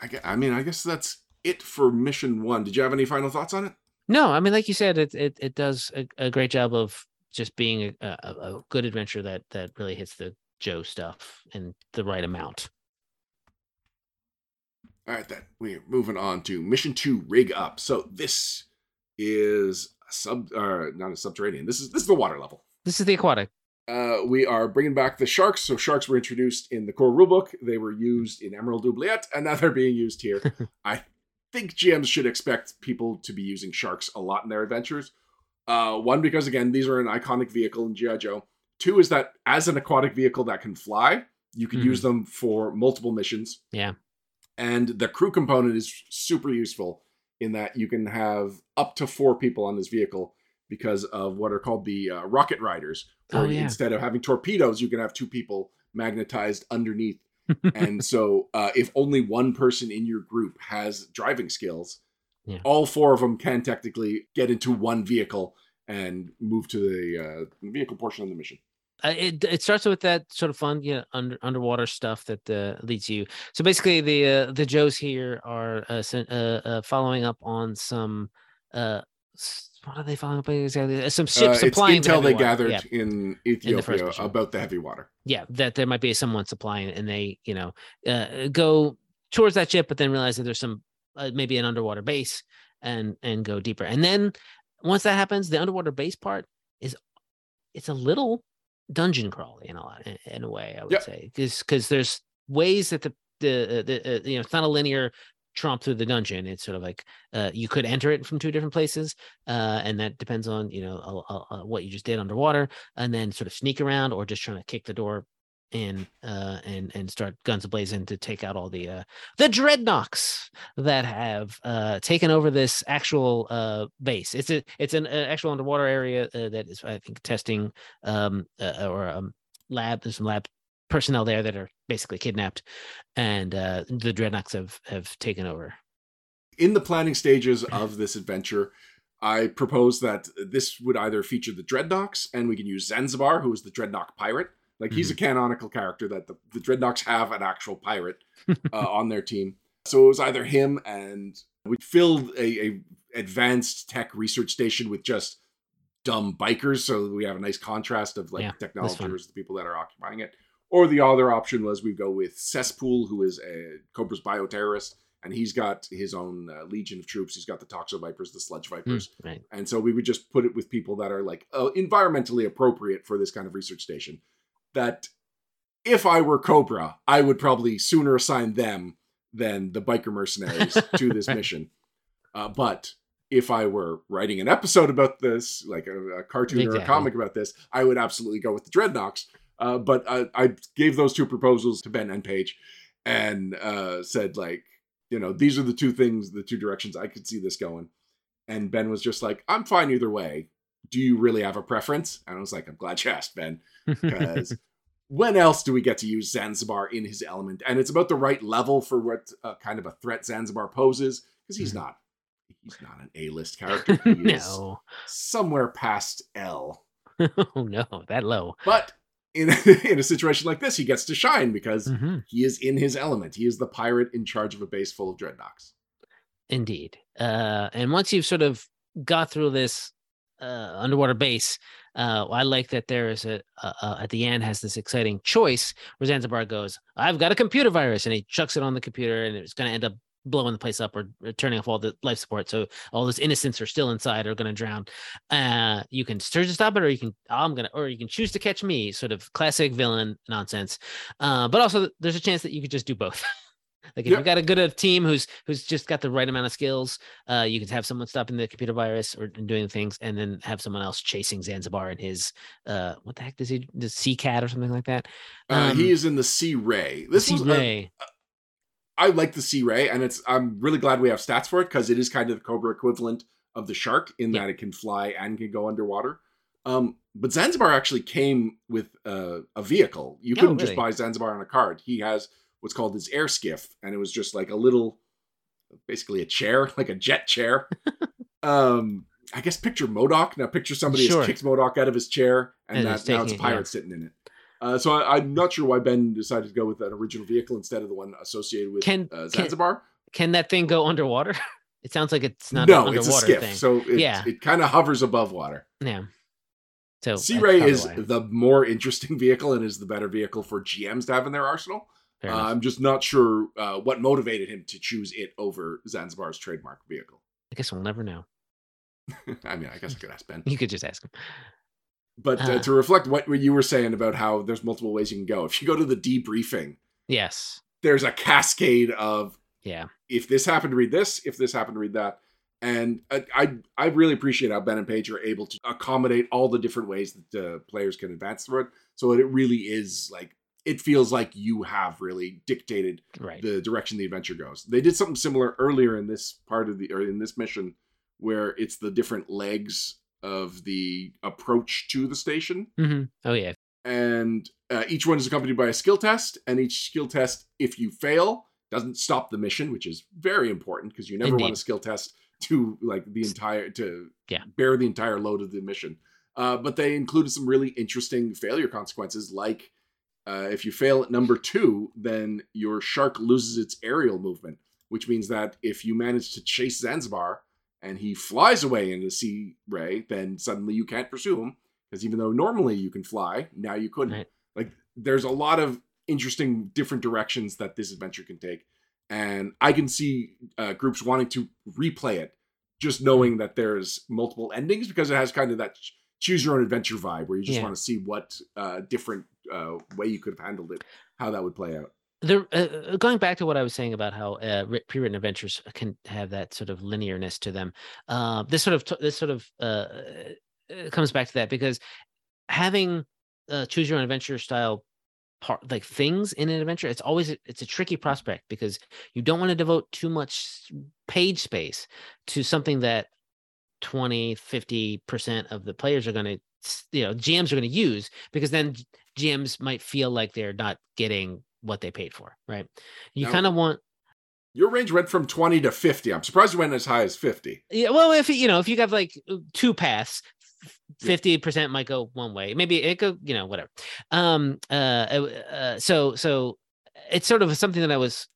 I, I mean, I guess that's it for mission one. Did you have any final thoughts on it? No, I mean, like you said, it it, it does a, a great job of just being a, a, a good adventure that that really hits the Joe stuff in the right amount. All right, then we're moving on to mission two, rig up. So this is a sub, uh, not a subterranean. This is this is the water level. This is the aquatic. Uh, we are bringing back the sharks. So sharks were introduced in the core rulebook. They were used in Emerald Oubliette, and now they're being used here. I think GMs should expect people to be using sharks a lot in their adventures. Uh, one, because again, these are an iconic vehicle in GI Joe. Two is that as an aquatic vehicle that can fly, you can Mhm. use them for multiple missions. Yeah. And the crew component is super useful in that you can have up to four people on this vehicle because of what are called the uh, rocket riders. Where Oh, yeah. instead of having torpedoes, you can have two people magnetized underneath. and so, uh, if only one person in your group has driving skills, Yeah. all four of them can technically get into one vehicle and move to the uh, vehicle portion of the mission. It it starts with that sort of fun, you know, under underwater stuff that uh, leads you. So basically, the uh, the Joes here are uh, uh, uh, following up on some. Uh, what are they following up on exactly? Some ships supplying intel heavy they water. gathered Yeah. in Ethiopia mission. about the heavy water. yeah that there might be someone supplying and they you know uh, go towards that ship but then realize that there's some uh, maybe an underwater base and and go deeper and then once that happens the underwater base part is it's a little dungeon crawly in a lot in, a way i would Yep. say because there's ways that the the, uh, the uh, you know it's not a linear tromp through the dungeon it's sort of like uh, you could enter it from two different places uh, and that depends on you know uh, uh, uh, what you just did underwater and then sort of sneak around or just trying to kick the door in uh, and and start guns ablazing to take out all the uh, the dreadnoks that have uh, taken over this actual uh, base. It's a it's an uh, actual underwater area uh, that is I think testing um, uh, or um, lab. There's some lab personnel there that are basically kidnapped, and uh, the dreadnoks have have taken over. in the planning stages of this adventure, I propose that this would either feature the Dreadnoks, and we can use Zanzibar, who is the Dreadnok pirate, like he's a canonical character that the, the Dreadnoks have an actual pirate uh, on their team. So it was either him and we filled a, a advanced tech research station with just dumb bikers, so we have a nice contrast of like Yeah, technology versus the people that are occupying it. Or the other option was we go with Cesspool, who is a Cobra's bioterrorist, and he's got his own uh, legion of troops. He's got the Toxo Vipers, the Sludge Vipers, Mm, right. and so we would just put it with people that are like uh, environmentally appropriate for this kind of research station. That if I were Cobra, I would probably sooner assign them than the biker mercenaries to this mission. Uh, but if I were writing an episode about this, like a, a cartoon or a comic about this, I would absolutely go with the Dreadnoks. Uh, but I, I gave those two proposals to Ben and Paige and uh, said, like, you know, these are the two things, the two directions I could see this going. And Ben was just like, I'm fine either way. Do you really have a preference? And I was like, I'm glad you asked, Ben, because when else do we get to use Zanzibar in his element? And it's about the right level for what uh, kind of a threat Zanzibar poses, because he's Mhm. not. He's not an A-list character. He is no. somewhere past L. oh no, that low. But in in a situation like this, he gets to shine because Mhm. he is in his element. He is the pirate in charge of a base full of dreadnoks. Indeed. Uh, and once you've sort of got through this uh, underwater base, uh, I like that there is a, a at the end has this exciting choice where Zanzibar goes, "I've got a computer virus," and he chucks it on the computer, and it's going to end up blowing the place up or, or turning off all the life support. So all those innocents are still inside are going to drown. Uh, you can search to stop it, or you can I'm gonna, or you can choose to catch me. Sort of classic villain nonsense. Uh, but also there's a chance that you could just do both. Like if Yeah. you've got a good enough team who's who's just got the right amount of skills, uh, you can have someone stopping the computer virus or doing things, and then have someone else chasing Zanzibar and his uh, what the heck does he the sea cat or something like that? Uh, Um, he is in the Sea Ray. This Sea uh, Ray. I like the Sea Ray, and it's I'm really glad we have stats for it because it is kind of the Cobra equivalent of the shark in Yeah. that it can fly and can go underwater. Um, but Zanzibar actually came with uh, a vehicle. You Oh, couldn't just really? buy Zanzibar on a card. He has what's called his air skiff, and it was just like a little, basically a chair, like a jet chair. um, I guess picture MODOK. Now picture somebody Sure. has kicked MODOK out of his chair, and, And that, now it's a it, yeah. pirate sitting in it. Uh, so I, I'm not sure why Ben decided to go with an original vehicle instead of the one associated with Can- uh, Zanzibar. Can that thing go underwater? It sounds like it's not no, it's a skiff, thing. so it, Yeah. it kind of hovers above water. yeah. So Sea Ray is why. the more interesting vehicle and is the better vehicle for GMs to have in their arsenal. Uh. I'm just not sure uh, what motivated him to choose it over Zanzibar's trademark vehicle. I guess we'll never know. I mean, I guess I could ask Ben. You could just ask him. But uh, Uh. to reflect what you were saying about how there's multiple ways you can go, if you go to the debriefing, Yes. there's a cascade of Yeah. if this happened to read this, if this happened to read that. And I, I, I really appreciate how Ben and Paige are able to accommodate all the different ways that uh, players can advance through it. So it really is like, it feels like you have really dictated Right. the direction the adventure goes. They did something similar earlier in this part of the, or in this mission, where it's the different legs of the approach to the station hmm Oh yeah. and uh, each one is accompanied by a skill test and each skill test if you fail doesn't stop the mission which is very important because you never want a skill test to like the entire to Yeah. bear the entire load of the mission uh, but they included some really interesting failure consequences like uh, if you fail at number two then your shark loses its aerial movement which means that if you manage to chase zanzibar and he flies away in the sea ray then suddenly you can't pursue him because even though normally you can fly, now you couldn't. Right. Like there's a lot of interesting different directions that this adventure can take, and I can see uh, groups wanting to replay it, just knowing that there's multiple endings because it has kind of that ch- choose your own adventure vibe where you just Yeah. want to see what uh, different uh, way you could have handled it, how that would play out. the uh, going back to what I was saying about how uh, pre-written adventures can have that sort of linearness to them. Uh, this sort of t- this sort of uh, uh, comes back to that because having uh, choose your own adventure style part like things in an adventure it's always a- it's a tricky prospect because you don't want to devote too much page space to something that 20 50% of the players are going to you know gms are going to use because then gms might feel like they're not getting what they paid for right you kind of want Your range went from 20 to 50. I'm surprised you went as high as 50. yeah well if you know if you have like two paths fifty percent might go one way. Maybe it go, you know, whatever. Um, uh, uh, so so it's sort of something that I was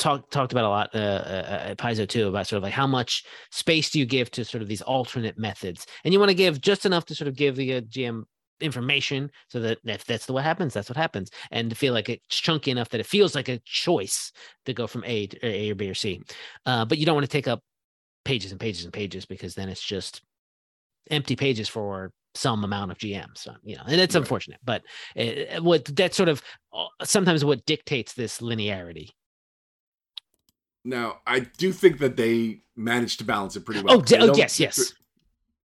talked talked about a lot uh, uh, at Paizo too about sort of like how much space do you give to sort of these alternate methods, and you want to give just enough to sort of give the uh, GM information so that if that's the what happens that's what happens and to feel like it's chunky enough that it feels like a choice to go from a to a or b or c uh, but you don't want to take up pages and pages and pages because then it's just empty pages for some amount of GMs. So, you know, and it's right. unfortunate, but it, what that's sort of uh, sometimes what dictates this linearity. Now, I do think that they managed to balance it pretty well. Oh, oh yes, yes.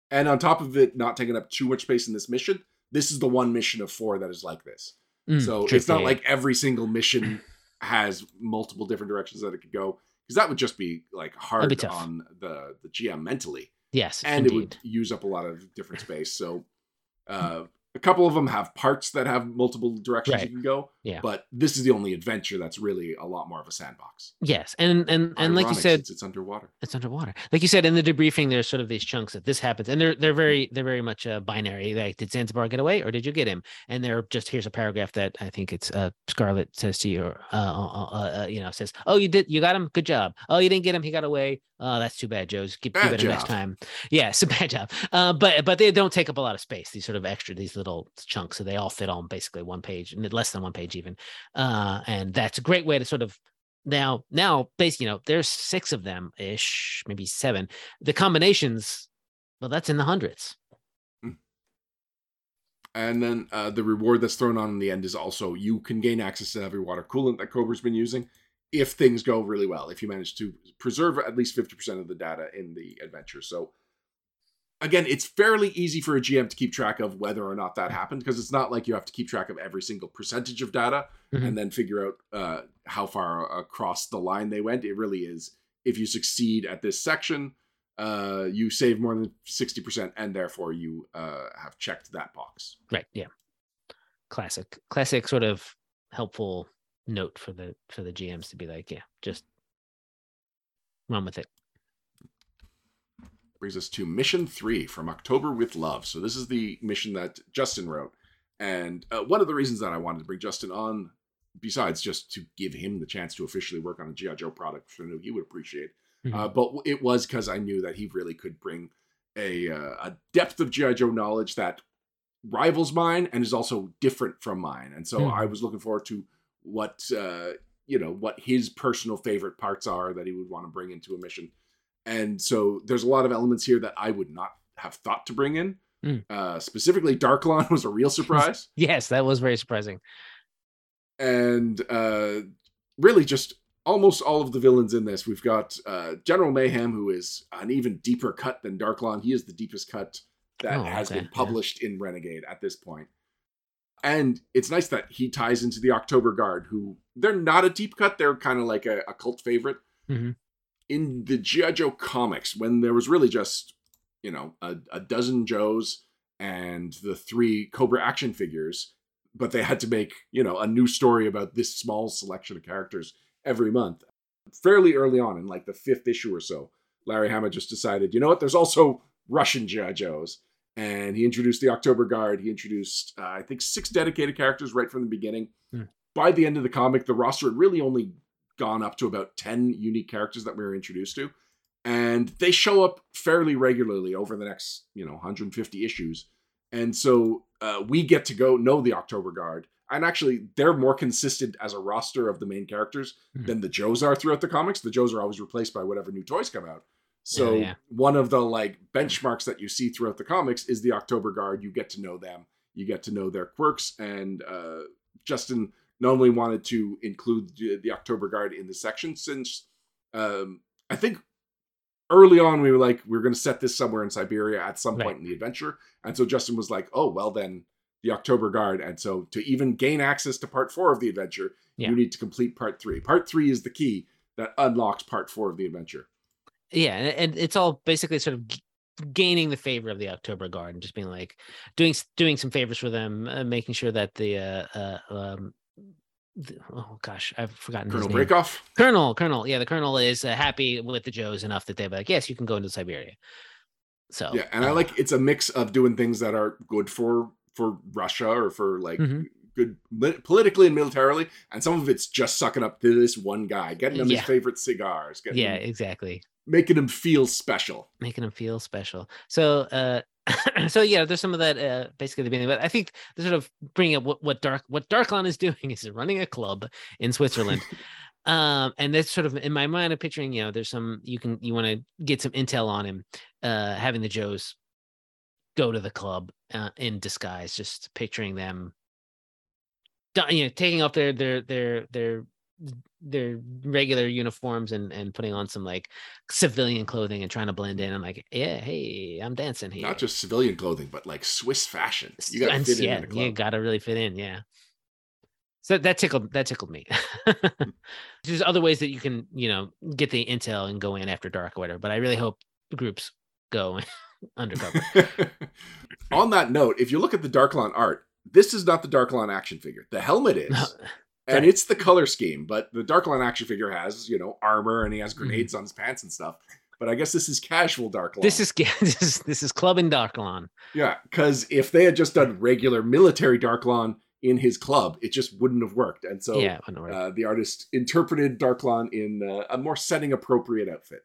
And on top of it, not taking up too much space in this mission, this is the one mission of four that is like this. Mm, so it's not like every single mission has multiple different directions that it could go because that would just be like hard be on the the GM mentally. Yes, and indeed. it would use up a lot of different space. So, uh, a couple of them have parts that have multiple directions right. you can go. Yeah. But this is the only adventure that's really a lot more of a sandbox. Yes. And and and like you said it's underwater. It's underwater. Like you said in the debriefing, there's sort of these chunks that this happens. And they're they're very they're very much uh, binary. Like, did Zanzibar get away or did you get him? And they're just here's a paragraph that I think it's uh Scarlett says to you or uh, uh, uh, uh, you know, says, Oh, you did you got him? Good job. Oh, you didn't get him, he got away. Oh, that's too bad, Joe's. Keep, keep it next time. Yeah, it's a bad job. Uh, but but they don't take up a lot of space. These sort of extra, these little chunks, so they all fit on basically one page, and less than one page even. Uh, and that's a great way to sort of now now basically, you know, there's six of them ish, maybe seven. The combinations, well, that's in the hundreds. Hmm. And then uh, the reward that's thrown on in the end is also you can gain access to every water coolant that Cobra's been using if things go really well, if you manage to preserve at least 50% of the data in the adventure. So again, it's fairly easy for a GM to keep track of whether or not that happened because it's not like you have to keep track of every single percentage of data mm-hmm. and then figure out uh, how far across the line they went. It really is if you succeed at this section, uh, you save more than 60% and therefore you uh, have checked that box. Right. Yeah. Classic, classic sort of helpful note for the for the GMs to be like, yeah, just run with it. Brings us to mission three from October with Love. So this is the mission that Justin wrote, and uh, one of the reasons that I wanted to bring Justin on, besides just to give him the chance to officially work on a GI Joe product, which I know he would appreciate, mm-hmm. uh, but it was because I knew that he really could bring a uh, a depth of GI Joe knowledge that rivals mine and is also different from mine, and so mm-hmm. I was looking forward to what uh, you know what his personal favorite parts are that he would want to bring into a mission. And so there's a lot of elements here that I would not have thought to bring in. Mm. Uh, specifically, Darklon was a real surprise. yes, that was very surprising. And uh, really, just almost all of the villains in this. We've got uh, General Mayhem, who is an even deeper cut than Darklon. He is the deepest cut that oh, has okay. been published yeah. in Renegade at this point. And it's nice that he ties into the Oktober Guard, who they're not a deep cut, they're kind of like a, a, cult favorite. Mm-hmm. In the G.I. Joe comics, when there was really just, you know, a, a dozen Joes and the three Cobra action figures, but they had to make, you know, a new story about this small selection of characters every month. Fairly early on, in like the fifth issue or so, Larry Hama just decided, you know what, there's also Russian G.I. Joes and he introduced the Oktober Guard. He introduced, uh, I think, six dedicated characters right from the beginning. Hmm. By the end of the comic, the roster had really only gone up to about 10 unique characters that we were introduced to. And they show up fairly regularly over the next, you know, 150 issues. And so uh, we get to go know the Oktober Guard. And actually, they're more consistent as a roster of the main characters hmm. than the Joes are throughout the comics. The Joes are always replaced by whatever new toys come out. So yeah, yeah. one of the like benchmarks that you see throughout the comics is the Oktober Guard. You get to know them, you get to know their quirks, and uh, Justin not only wanted to include the, the Oktober Guard in the section since um, I think early on we were like we are going to set this somewhere in Siberia at some right. point in the adventure, and so Justin was like, oh well then the Oktober Guard, and so to even gain access to part four of the adventure, yeah. you need to complete part three. Part three is the key that unlocks part four of the adventure yeah and it's all basically sort of gaining the favor of the Oktober Guard and just being like doing doing some favors for them, uh, making sure that the uh, uh um the, oh gosh, I've forgotten Colonel Brekhov. Colonel, Colonel, yeah, the Colonel is uh, happy with the Joes enough that they're like, yes, you can go into Siberia. So yeah, and uh, I like it's a mix of doing things that are good for for Russia or for like mm-hmm. good politically and militarily, and some of it's just sucking up to this one guy, getting him yeah. his favorite cigars. yeah, him, exactly. Making him feel special. Making him feel special. So, uh, so yeah, there's some of that uh, basically the beginning, but I think the sort of bringing up what, what dark what Darklon is doing is running a club in Switzerland. um and that's sort of in my mind of picturing you know there's some you can you want to get some intel on him uh having the joes go to the club uh, in disguise just picturing them you know taking off their their their their their regular uniforms and and putting on some like civilian clothing and trying to blend in. I'm like, yeah, hey, I'm dancing here. Not just civilian clothing, but like Swiss fashion. You got to fit yeah, in. Yeah, you got to really fit in. Yeah. So that tickled that tickled me. Hmm. There's other ways that you can, you know, get the intel and go in after dark or whatever. But I really hope groups go undercover. On that note, if you look at the Darklon art, this is not the Darklon action figure. The helmet is. And it's the color scheme, but the Darklon action figure has, you know, armor and he has mm-hmm. grenades mm-hmm. on his pants and stuff. But I guess this is casual Darklon. This is this is this is club in Darklon. Yeah, because if they had just done regular military Darklon, in his club, it just wouldn't have worked. And so yeah, uh, the artist interpreted Darklon in uh, a more setting appropriate outfit.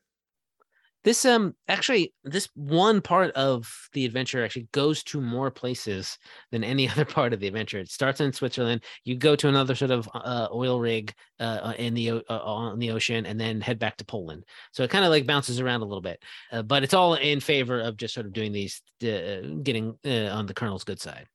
This um actually this one part of the adventure actually goes to more places than any other part of the adventure. It starts in Switzerland. You go to another sort of uh, oil rig uh, in the uh, on the ocean, and then head back to Poland. So it kind of like bounces around a little bit, uh, but it's all in favor of just sort of doing these, uh, getting uh, on the Colonel's good side.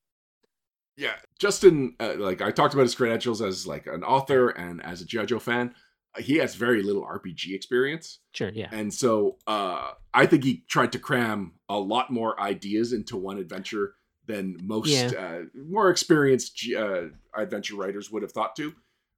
Yeah, Justin, uh, like I talked about his credentials as like an author and as a. Joe fan. He has very little RPG experience. Sure, yeah. And so uh, I think he tried to cram a lot more ideas into one adventure than most yeah. uh, more experienced uh, adventure writers would have thought to.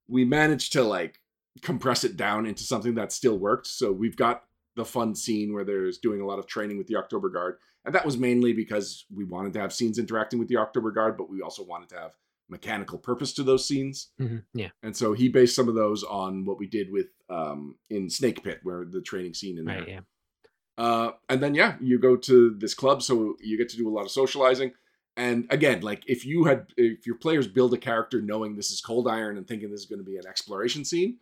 We managed to like compress it down into something that still worked. So we've got the fun scene where there's doing a lot of training with the Oktober Guard and that was mainly because we wanted to have scenes interacting with the Oktober Guard, but we also wanted to have mechanical purpose to those scenes. Mm-hmm. Yeah. And so he based some of those on what we did with um in Snake Pit, where the training scene in there. Right, yeah. Uh, and then yeah, you go to this club, so you get to do a lot of socializing. And again, like if you had if your players build a character knowing this is Cold Iron and thinking this is going to be an exploration scene,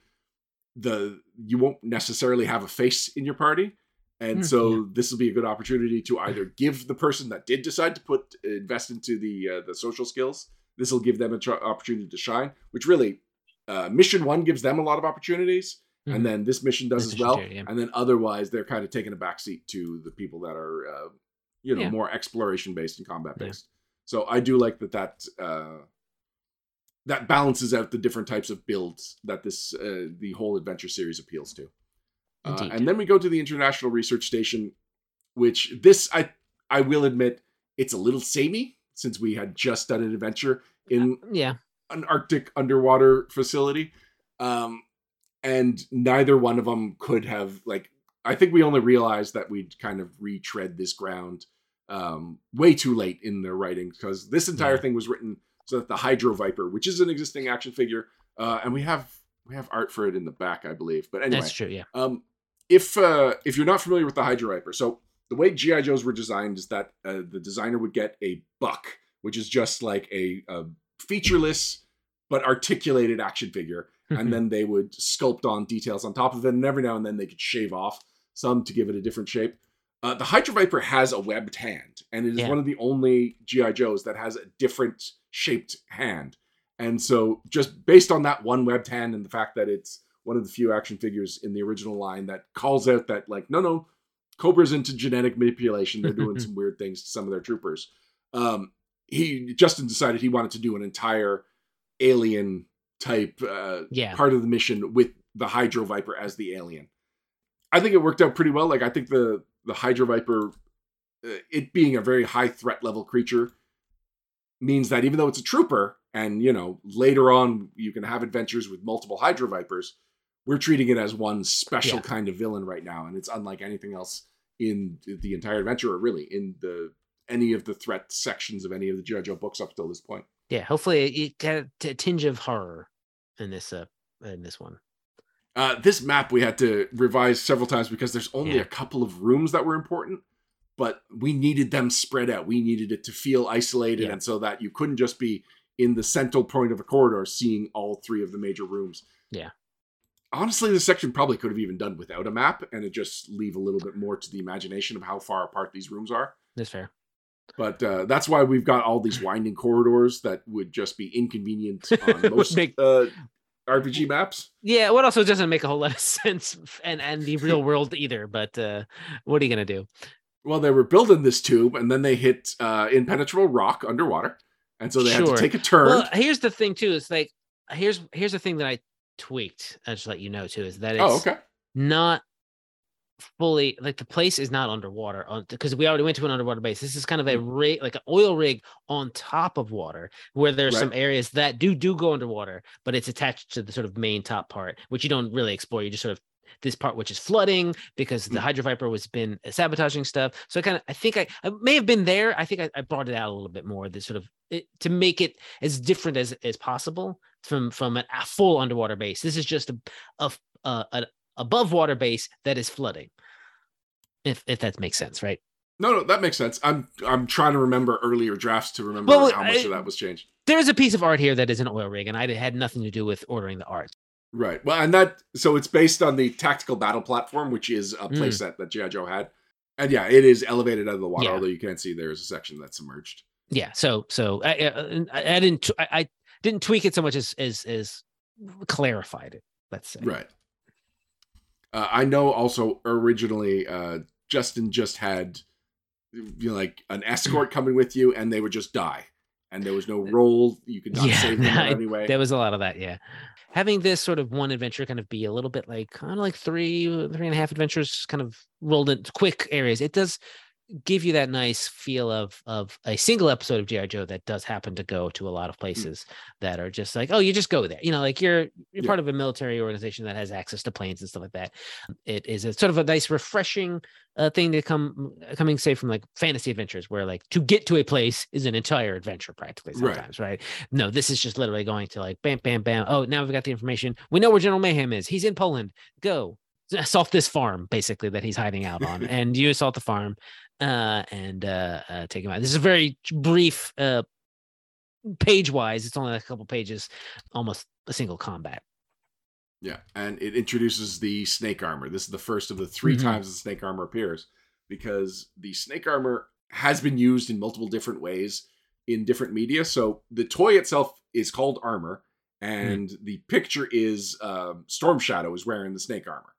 the you won't necessarily have a face in your party. And mm, so yeah. this will be a good opportunity to either give the person that did decide to put invest into the uh, the social skills. This will give them an tr- opportunity to shine, which really uh, mission one gives them a lot of opportunities, mm-hmm. and then this mission does this as well. Yeah. And then otherwise, they're kind of taking a backseat to the people that are uh, you know yeah. more exploration based and combat based. So I do like that that uh, that balances out the different types of builds that this uh, the whole adventure series appeals to. Uh, and then we go to the International Research Station, which this I I will admit it's a little samey since we had just done an adventure in yeah an Arctic underwater facility, um, and neither one of them could have like I think we only realized that we'd kind of retread this ground um, way too late in their writing because this entire yeah. thing was written so that the Hydro Viper, which is an existing action figure, uh, and we have we have art for it in the back, I believe. But anyway, that's true. Yeah. Um, if uh, if you're not familiar with the Hydro Viper, so the way GI Joes were designed is that uh, the designer would get a buck, which is just like a, a featureless but articulated action figure, and then they would sculpt on details on top of it, and every now and then they could shave off some to give it a different shape. Uh, the Hydro Viper has a webbed hand, and it is yeah. one of the only GI Joes that has a different shaped hand. And so, just based on that one webbed hand and the fact that it's one of the few action figures in the original line that calls out that like no no cobra's into genetic manipulation. They're doing some weird things to some of their troopers. Um he justin decided he wanted to do an entire alien type uh yeah. part of the mission with the hydro viper as the alien. I think it worked out pretty well. Like i think the the hydro viper uh, it being a very high threat level creature means that even though it's a trooper and you know later on you can have adventures with multiple hydro vipers we're treating it as one special yeah. kind of villain right now, and it's unlike anything else in the entire adventure, or really in the any of the threat sections of any of the GI Joe books up till this point. Yeah, hopefully it got a tinge of horror in this uh in this one. Uh, this map we had to revise several times because there's only yeah. a couple of rooms that were important. but we needed them spread out. We needed it to feel isolated, Yeah. and so that you couldn't just be in the central point of a corridor seeing all three of the major rooms. Yeah. Honestly, this section probably could have even done without a map, and it just leave a little bit more to the imagination of how far apart these rooms are. That's fair. But uh, that's why we've got all these winding corridors that would just be inconvenient on most make- uh, RPG maps. Yeah, what also doesn't make a whole lot of sense and and the real world either, but uh what are you gonna do? Well, they were building this tube, and then they hit uh, impenetrable rock underwater, and so they had to take a turn. Well, here's the thing too, it's like here's here's the thing that I tweaked, I'll just let you know too, is that oh, it's oh, okay. not fully like the place is not underwater on because we already went to an underwater base. This is kind of a mm. rig like an oil rig on top of water where there's some areas that do do go underwater, but it's attached to the sort of main top part, which you don't really explore. You just sort of this part which is flooding because the Mm. Hydro Viper was been uh, sabotaging stuff. So I kind of I think I, I may have been there. I think I, I brought it out a little bit more. This sort of it, to make it as different as as possible from from a full underwater base. This is just a a, a, a above water base that is flooding. If if that makes sense, right? No, no, that makes sense. I'm I'm trying to remember earlier drafts to remember Well, how much I- of that was changed. There is a piece of art here that is an oil rig, and I had nothing to do with ordering the art. Right. Well, and that so it's based on the tactical battle platform, which is a Mm. playset that GI Joe had, and yeah, it is elevated out of the water. Yeah. Although you can't see there's a section that's submerged. Yeah. So so I I, I didn't I didn't tweak it so much as as as clarified it. Let's say. Right. Uh, I know. Also, originally, uh, Justin just had you know, like an escort coming with you, and they would just die, and there was no roll. You could not Yeah, save them in any way. There was a lot of that, yeah. Having this sort of one adventure kind of be a little bit like kind of like three, three and a half adventures kind of rolled in quick areas. It does give you that nice feel of of a single episode of GI Joe that does happen to go to a lot of places that are just like, oh, you just go there. You know, like you're you're Yeah. part of a military organization that has access to planes and stuff like that. It is a sort of a nice, refreshing uh, thing to come coming say from like fantasy adventures where like to get to a place is an entire adventure practically Right. sometimes, right? No, this is just literally going to like bam, bam, bam. Oh, now we've got the information. We know where General Mayhem is. He's in Poland. Go assault this farm, basically that he's hiding out on, and you assault the farm, uh, and uh, uh, take him out. This is a very brief, uh, page-wise. It's only like a couple pages, almost a single combat. Yeah, and it introduces the snake armor. This is the first of the 3 Mhm. times the snake armor appears because the snake armor has been used in multiple different ways in different media. So the toy itself is called armor, and the picture is um, Storm Shadow is wearing the snake armor,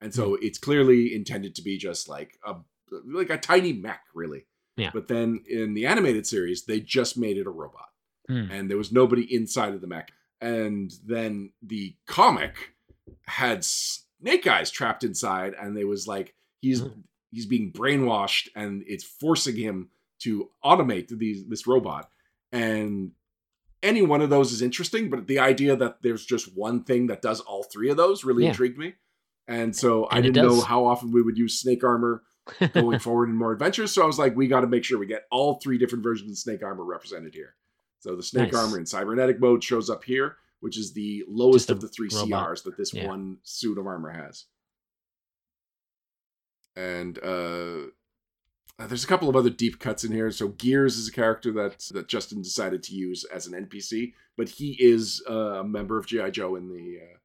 and so it's clearly intended to be just like a like a tiny mech, really. Yeah. But then in the animated series, they just made it a robot Hmm. and there was nobody inside of the mech. And then the comic had Snake Eyes trapped inside, and they was like he's Mm. he's being brainwashed, and it's forcing him to automate these this robot. And any one of those is interesting, but the idea that there's just one thing that does all three of those really Yeah. intrigued me. And so I And it didn't know how often we would use snake armor going forward in more adventures. So I was like, we got to make sure we get all three different versions of snake armor represented here. So the snake Nice. armor in cybernetic mode shows up here, which is the lowest of the three robot. CRs that this Yeah. one suit of armor has. And uh, uh, there's a couple of other deep cuts in here. So Gears is a character that that Justin decided to use as an NPC, but he is uh, a member of GI Joe in the uh,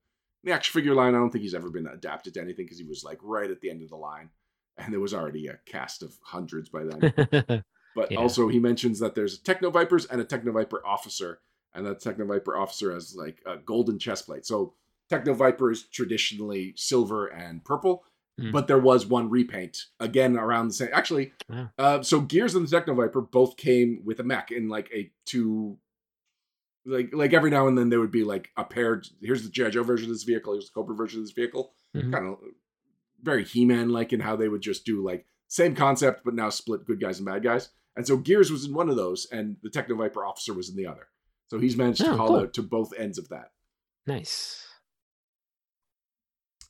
the action figure line. I don't think he's ever been adapted to anything because he was like right at the end of the line, and there was already a cast of hundreds by then. But Yeah. also, he mentions that there's Techno Vipers and a Techno Viper officer, and that Techno Viper officer has like a golden chest plate. So Techno Viper is traditionally silver and purple, Hmm. but there was one repaint again around the same. Actually, Wow. uh, so Gears and the Techno Viper both came with a mech in like a two. Like like every now and then there would be like a paired. Here's the GI Joe version of this vehicle. Here's the Cobra version of this vehicle. Mhm. Kind of very He Man like in how they would just do like same concept but now split good guys and bad guys. And so Gears was in one of those, and the Techno Viper officer was in the other. So he's managed to Oh, call cool. out to both ends of that. nice.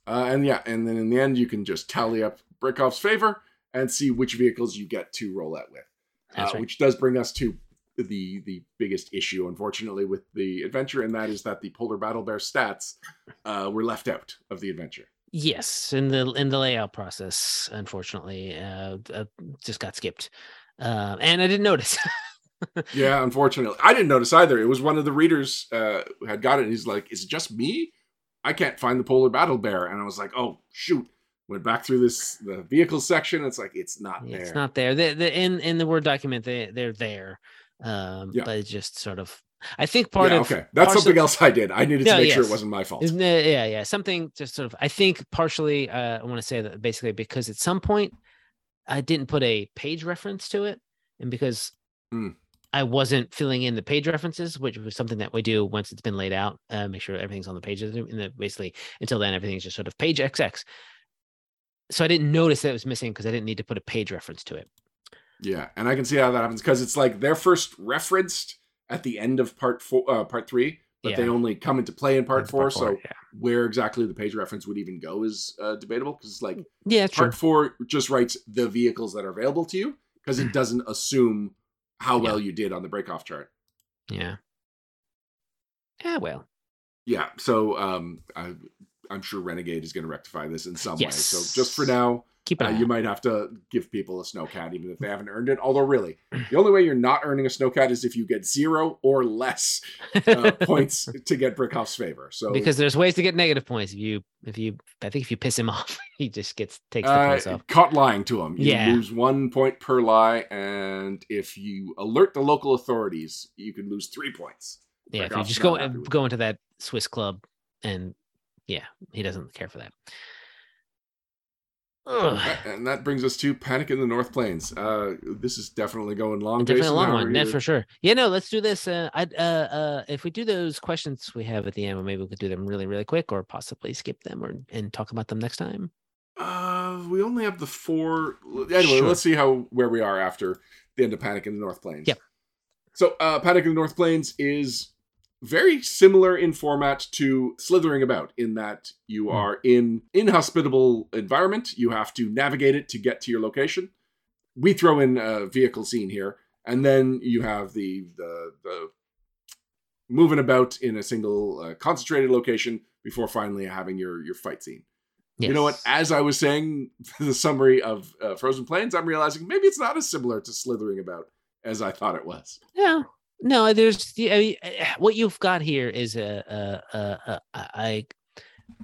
Uh, and yeah, and then in the end, you can just tally up Brekhov's favor and see which vehicles you get to roll out with. Uh, right. Which does bring us to the the biggest issue, unfortunately, with the adventure, and that is that the Polar Battle Bear stats uh, were left out of the adventure. Yes, in the in the layout process, unfortunately, uh, uh just got skipped, uh, and I didn't notice. yeah, unfortunately, I didn't notice either. It was one of the readers uh, had got it. and he's like, "Is it just me? I can't find the polar battle bear." And I was like, "Oh shoot!" Went back through this the vehicle section. It's like it's not there. It's not there. The, the in in the word document they they're there, um, yeah. but it's just sort of I think part yeah, of okay, that's something else I did. I needed to make yes. sure it wasn't my fault. Yeah, yeah, something just sort of. I think partially, uh, I want to say that basically because at some point I didn't put a page reference to it, and because mm. I wasn't filling in the page references, which was something that we do once it's been laid out, uh, make sure everything's on the pages, and the, basically until then everything's just sort of page XX. So I didn't notice that it was missing because I didn't need to put a page reference to it. Yeah, and I can see how that happens because it's like they're first referenced at the end of part four, uh, part three, but yeah. they only come into play in part four. Part four so yeah. where exactly the page reference would even go is uh, debatable because it's like yeah, part true. four just writes the vehicles that are available to you because it doesn't assume how well yeah. you did on the Brekhov chart. Yeah. Yeah. Well. Yeah. So um, I, I'm sure Renegade is going to rectify this in some yes. way. So just for now, keep it. Uh, you might have to give people a snowcat even if they haven't earned it. Although really, the only way you're not earning a snowcat is if you get zero or less uh, points to get Brekhov's favor. So because there's ways to get negative points. If you if you I think if you piss him off, he just gets takes the points uh, off. Caught lying to him. You yeah. lose one point per lie, and if you alert the local authorities, you can lose three points. Yeah, if you just go go into that Swiss club and yeah, he doesn't care for that. Ugh. And that brings us to Panic in the North Plains. Uh, this is definitely going long. Definitely Jason, a long one, yeah, for sure. Yeah, no, let's do this. Uh, I, uh, uh, if we do those questions we have at the end, maybe we could do them really, really quick, or possibly skip them, or and talk about them next time. Uh, we only have the four. Anyway, sure. let's see how where we are after the end of Panic in the North Plains. Yep. So, uh, Panic in the North Plains is very similar in format to slithering about in that you hmm. are in inhospitable environment. You have to navigate it to get to your location. We throw in a vehicle scene here and then you have the the, the moving about in a single uh, concentrated location before finally having your your fight scene. Yes. you know what? As i was saying the summary of uh, frozen plains i'm realizing maybe it's not as similar to slithering about as i thought it was. Yeah no, there's I mean, eh, what you've got here is a, a, a, a,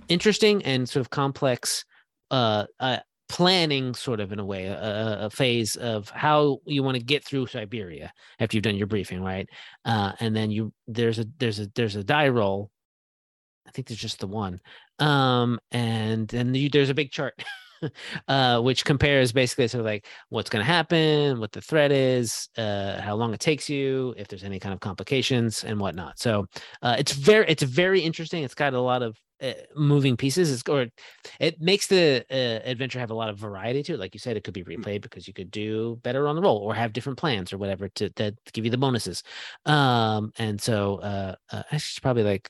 interesting and sort of complex uh, uh, planning, sort of in a way, a, phase of how you want to get through Siberia after you've done your briefing, right? Uh, and then you there's a there's a there's a die roll. I think there's just the one, um, and then you, there's a big chart. uh, which compares basically sort of like what's going to happen, what the threat is, uh, how long it takes you, if there's any kind of complications and whatnot. So uh, it's very it's very interesting. It's got a lot of uh, moving pieces. It's or it makes the uh, adventure have a lot of variety to it. Like you said, it could be mm. replayed because you could do better on the roll or have different plans or whatever to, to give you the bonuses. Um, and so uh, uh, I should probably like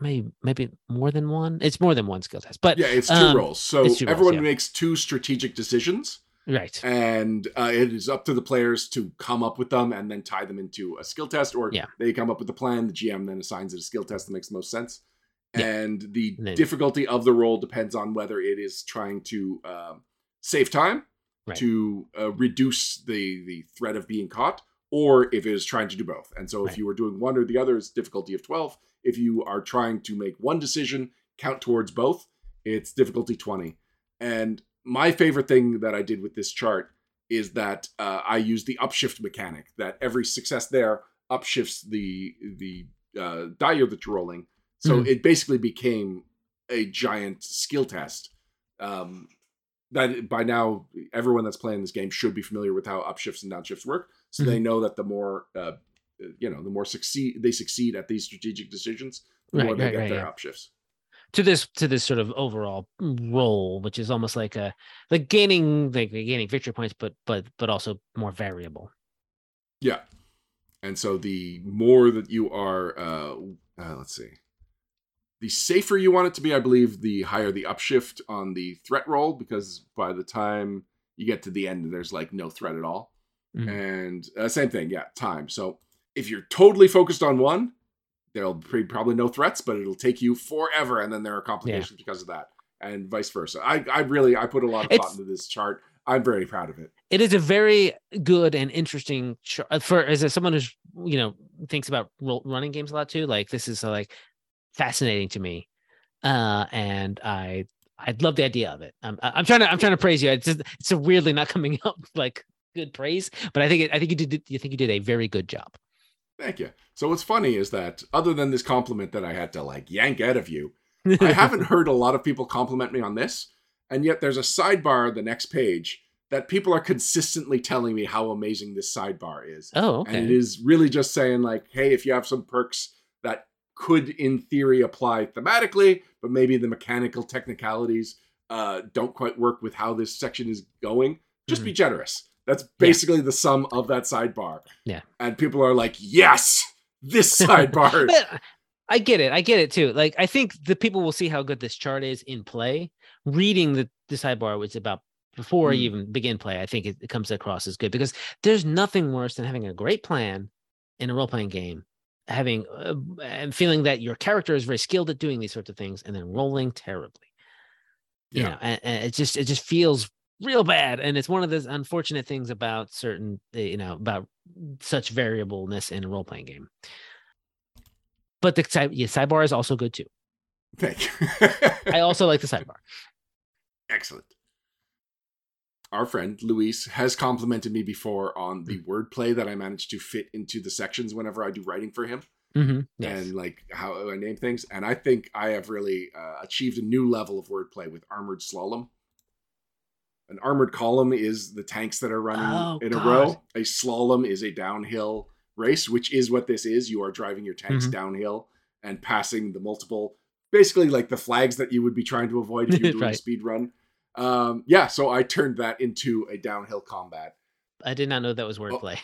maybe maybe more than one. It's more than one skill test, but yeah, it's two um, rolls. So two everyone rolls, yeah. makes two strategic decisions, right? And uh, it is up to the players to come up with them and then tie them into a skill test, or yeah. they come up with the plan. The GM then assigns it a skill test that makes the most sense. Yeah. And the and then, difficulty of the roll depends on whether it is trying to uh, save time, right. to uh, reduce the the threat of being caught, or if it is trying to do both. And so, if you were doing one or the other, it's difficulty of twelve if you are trying to make one decision count towards both, it's difficulty 20. And my favorite thing that I did with this chart is that uh, I use the upshift mechanic. That every success there upshifts the the uh, die that you're rolling. So mm-hmm. it basically became a giant skill test. Um, that by now everyone that's playing this game should be familiar with how upshifts and downshifts work, so mm-hmm. they know that the more uh, you know, the more succeed they succeed at these strategic decisions, the right, more they right, get right, their yeah. upshifts. To this to this sort of overall roll, which is almost like a like gaining like gaining victory points, but but but also more variable. Yeah, and so the more that you are, uh, uh, let's see, the safer you want it to be, I believe, the higher the upshift on the threat roll, because by the time you get to the end, there's like no threat at all. Mm-hmm. And uh, same thing, yeah, time. So if you're totally focused on one, there'll be probably no threats, but it'll take you forever, and then there are complications yeah. because of that. and vice versa. I, I really I put a lot of It's- thought into this chart. I'm very proud of it. it is a very good and interesting ch- uh, for as someone who's you know thinks about running games a lot too like this is uh, like fascinating to me uh and i i love the idea of it i'm i'm trying to i'm trying to praise you it's just, it's weirdly not coming up like good praise but i think it, i think you did you think you did a very good job Thank you. So what's funny is that other than this compliment that I had to like yank out of you, I haven't heard a lot of people compliment me on this, and yet there's a sidebar on the next page that people are consistently telling me how amazing this sidebar is. oh okay And it is really just saying like, hey, if you have some perks that could in theory apply thematically, but maybe the mechanical technicalities uh, don't quite work with how this section is going, just be generous. That's basically the sum of that sidebar. Yeah. And people are like, yes, this sidebar. But I get it. I get it too. Like I think the people will see how good this chart is in play. Reading the, the sidebar was about before you Mm. even begin play. I think it, it comes across as good because there's nothing worse than having a great plan in a role playing game, having uh, and feeling that your character is very skilled at doing these sorts of things, and then rolling terribly. You Yeah. know, and, and it just it just feels real bad, and it's one of those unfortunate things about certain uh, you know about such variableness in a role playing game. But the yeah, sidebar is also good too. Thank you. I also like the sidebar. Excellent. Our friend Luis has complimented me before on the wordplay that I managed to fit into the sections whenever I do writing for him. Mm-hmm. Yes. and like how I name things. And I think I have really uh, achieved a new level of wordplay with armored slalom. An armored column is the tanks that are running Oh, in a row. A slalom is a downhill race, which is what this is. You are driving your tanks Mhm. downhill and passing the multiple, basically like the flags that you would be trying to avoid if you're doing a speed run. Um, yeah, so I turned that into a downhill combat. I did not know that Oh. was wordplay.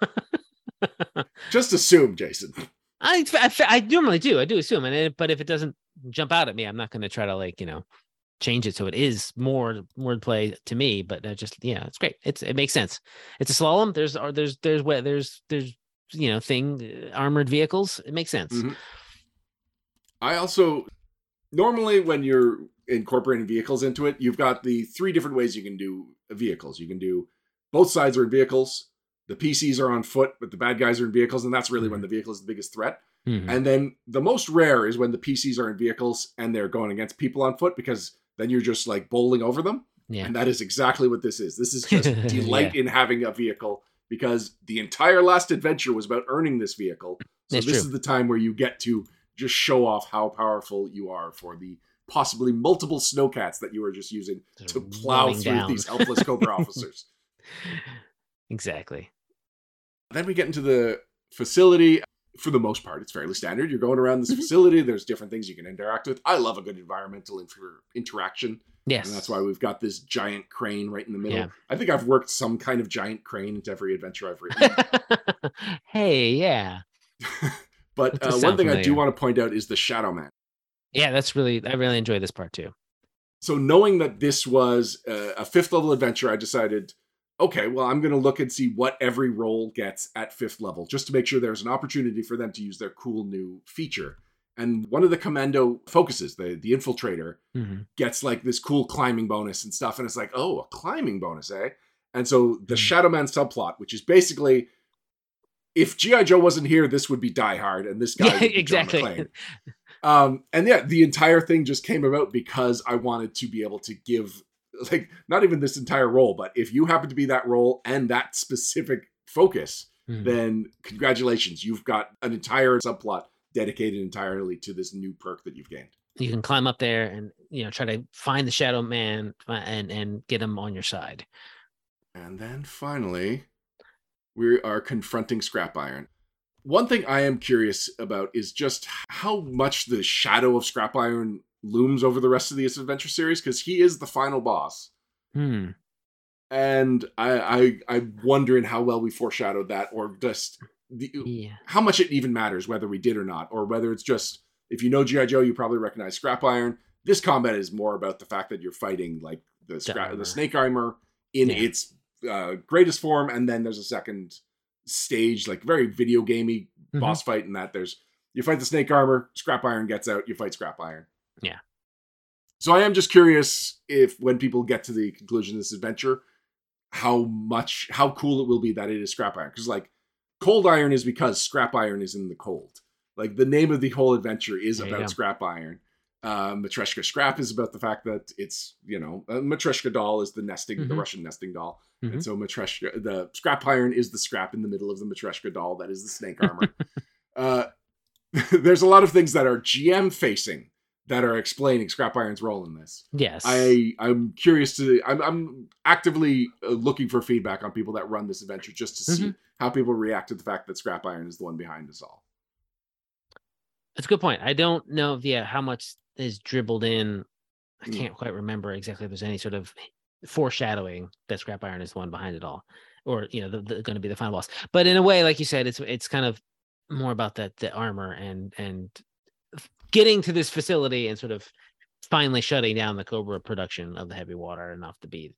Just assume, Jason. I, I I normally do. I do assume, and it, but if it doesn't jump out at me, I'm not going to try to like you know change it so it is more wordplay to me. But I just yeah, it's great. It's it makes sense. It's a slalom. There's or there's there's there's there's you know thing uh, armored vehicles. It makes sense. Mhm. I also normally when you're incorporating vehicles into it, you've got the three different ways you can do vehicles. You can do both sides are in vehicles. The PCs are on foot, but the bad guys are in vehicles, and that's really when the vehicle is the biggest threat. Mhm. And then the most rare is when the PCs are in vehicles and they're going against people on foot because then you're just like bowling over them. Yeah. And that is exactly what this is. This is just delight in having a vehicle because the entire last adventure was about earning this vehicle. So That's this true. is the time where you get to just show off how powerful you are for the possibly multiple snowcats that you are just using Just to plow through down. these helpless Cobra officers. exactly. Then we get into the facility. For the most part, it's fairly standard. You're going around this Mhm. facility. There's different things you can interact with. I love a good environmental inter- interaction. Yes. And that's why we've got this giant crane right in the middle. Yeah. I think I've worked some kind of giant crane into every adventure I've written. hey, yeah, but uh, one thing I do want to point out is the Shadow Man. yeah. That's really I really enjoy this part too. So knowing that this was a, a fifth level adventure, I decided, okay, well, I'm going to look and see what every role gets at fifth level, just to make sure there's an opportunity for them to use their cool new feature. And one of the commando focuses, the the infiltrator, Mhm. gets like this cool climbing bonus and stuff. And it's like, oh, a climbing bonus, eh? And so the Mhm. Shadow Man subplot, which is basically if G.I. Joe wasn't here, this would be Die Hard, and this guy Yeah, would be John exactly. Um, and yeah, the entire thing just came about because I wanted to be able to give like not even this entire role, but if you happen to be that role and that specific focus, Mhm. then congratulations, you've got an entire subplot dedicated entirely to this new perk that you've gained. you can climb up there and you know try to find the shadow man and and get him on your side And then finally, we are confronting Scrap Iron. One thing I am curious about is just how much the shadow of Scrap Iron looms over the rest of this adventure series, because he is the final boss. hmm And I, I I'm wondering how well we foreshadowed that, or just the, yeah how much it even matters whether we did or not, or whether it's just if you know GI Joe, you probably recognize Scrap Iron. This combat is more about the fact that you're fighting like the scrap, the snake armor in Yeah. its uh, greatest form, and then there's a second stage, like very video gamey Mhm. boss fight, in that there's you fight the snake armor, Scrap Iron gets out, you fight Scrap Iron. Yeah. So I am just curious if when people get to the conclusion of this adventure, how much how cool it will be that it is scrap iron. Because like cold iron is because scrap iron is in the cold. Like the name of the whole adventure is about scrap iron. Uh, Matryoshka Scrap is about the fact that it's you know a Matryoshka doll is the nesting mm-hmm. the Russian nesting doll, mm-hmm. and so Matryoshka the scrap iron is the scrap in the middle of the Matryoshka doll that is the snake armor. uh, there's a lot of things that are GM facing that are explaining scrap iron's role in this. Yes, I I'm curious to I'm I'm actively uh, looking for feedback on people that run this adventure just to see mm-hmm. how people react to the fact that scrap iron is the one behind us all. That's a good point. I don't know, yeah, how much is dribbled in. I hmm. can't quite remember exactly if there's any sort of foreshadowing that Scrap Iron is the one behind it all, or you know, the, the going to be the final boss. But in a way, like you said, it's it's kind of more about that the armor and and getting to this facility and sort of finally shutting down the Cobra production of the heavy water enough to be,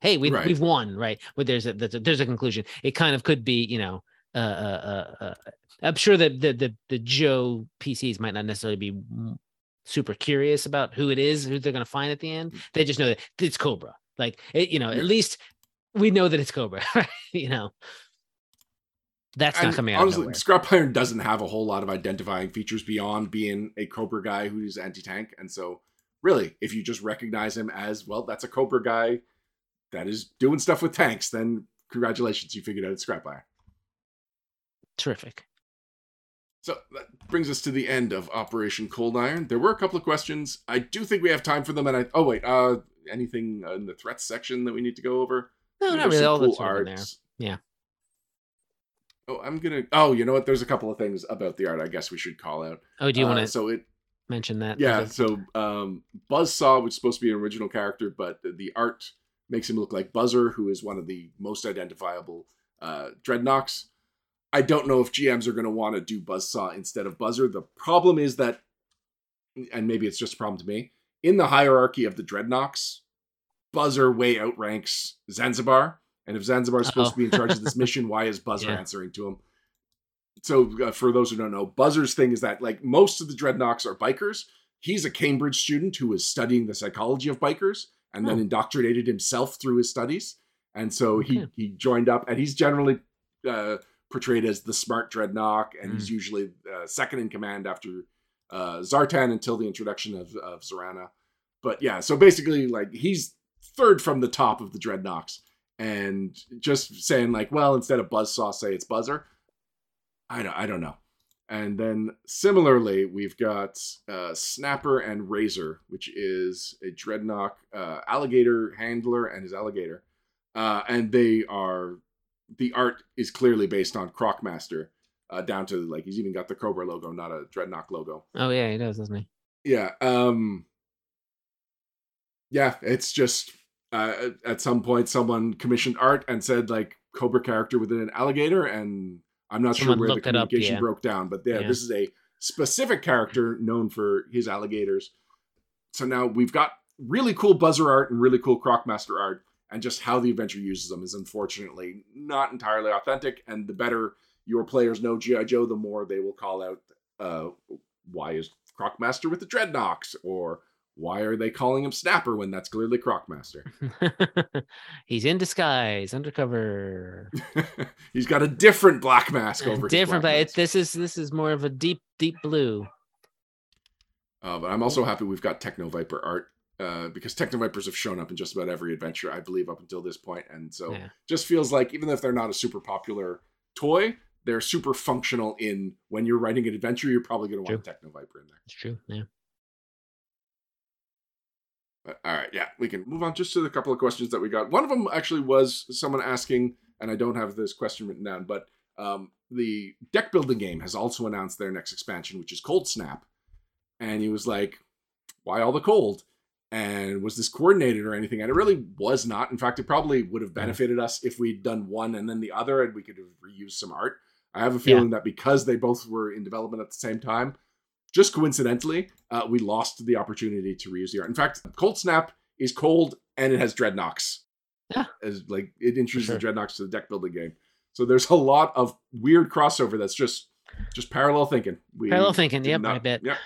hey, we right. we've won, right? But there's a, there's a there's a conclusion. It kind of could be, you know, uh, uh, uh, uh I'm sure that the, the the Joe PCs might not necessarily be super curious about who it is, who they're going to find at the end. Mm. They just know that it's Cobra. Like, it, you know, at least we know that it's Cobra, you know. That's and not coming out. Honestly, Scrap Iron doesn't have a whole lot of identifying features beyond being a Cobra guy who's anti tank. And so, really, if you just recognize him as, well, that's a Cobra guy that is doing stuff with tanks, then congratulations, you figured out it's Scrap Iron. Terrific. So that brings us to the end of Operation Cold Iron. There were a couple of questions. I do think we have time for them. And I oh wait, uh, anything in the threats section that we need to go over? No, not really. All cool art. there. Yeah. Oh, I'm gonna. Oh, you know what? There's a couple of things about the art. I guess we should call out. Oh, do you uh, want to? So it mention that. Yeah. So um, Buzzsaw, which is supposed to be an original character, but the art makes him look like Buzzer, who is one of the most identifiable uh, Dreadnoks. I don't know if GMs are going to want to do Buzzsaw instead of Buzzer. The problem is that, and maybe it's just a problem to me, in the hierarchy of the Dreadnoks, Buzzer way outranks Zanzibar. And if Zanzibar is supposed to be in charge of this mission, why is Buzzer yeah. answering to him? So, uh, for those who don't know, Buzzer's thing is that like most of the Dreadnoks are bikers. He's a Cambridge student who was studying the psychology of bikers and oh. then indoctrinated himself through his studies. And so okay. he he joined up, and he's generally uh, portrayed as the smart Dreadnok, and mm. he's usually uh, second in command after uh, Zartan until the introduction of, of Zarana. But yeah, so basically, like he's third from the top of the Dreadnoks, and just saying like, well, instead of Buzzsaw, say it's Buzzer. I don't, I don't know. And then similarly, we've got uh, Snapper and Razor, which is a Dreadnok uh, alligator handler and his alligator. Uh, and they are the art is clearly based on Crocmaster, uh, down to like he's even got the Cobra logo, not a Dreadnok logo. Oh yeah, he does, doesn't he? Yeah. Um. Yeah, it's just uh, at some point someone commissioned art and said like Cobra character within an alligator, and I'm not someone sure where the communication up, yeah. broke down, but yeah, yeah, this is a specific character known for his alligators. So now we've got really cool buzzer art and really cool Crocmaster art and just how the adventure uses them is unfortunately not entirely authentic. And the better your players know GI Joe, the more they will call out, uh, "Why is Crocmaster with the Dreadnoks?" or "Why are they calling him Snapper when that's clearly Crocmaster?" He's in disguise, undercover. He's got a different black mask over. Different, but this is this is more of a deep, deep blue. Uh, but I'm also happy we've got Techno Viper art uh, because Techno Vipers have shown up in just about every adventure, I believe, up until this point, and so yeah. just feels like even if they're not a super popular toy, they're super functional in when you're writing an adventure, you're probably going to want a Techno Viper in there. It's true, yeah. But, all right, yeah, we can move on just to the couple of questions that we got. One of them actually was someone asking, and I don't have this question written down, but um, the deck building game has also announced their next expansion, which is Cold Snap, and he was like, "Why all the cold?" and was this coordinated or anything and it really was not in fact it probably would have benefited us if we'd done one and then the other and we could have reused some art i have a feeling yeah. that because they both were in development at the same time just coincidentally uh, we lost the opportunity to reuse the art in fact cold snap is cold and it has dreadnoks yeah as like it introduces sure. the dreadnoks to the deck building game so there's a lot of weird crossover that's just just parallel thinking we parallel thinking yep not, i bet yep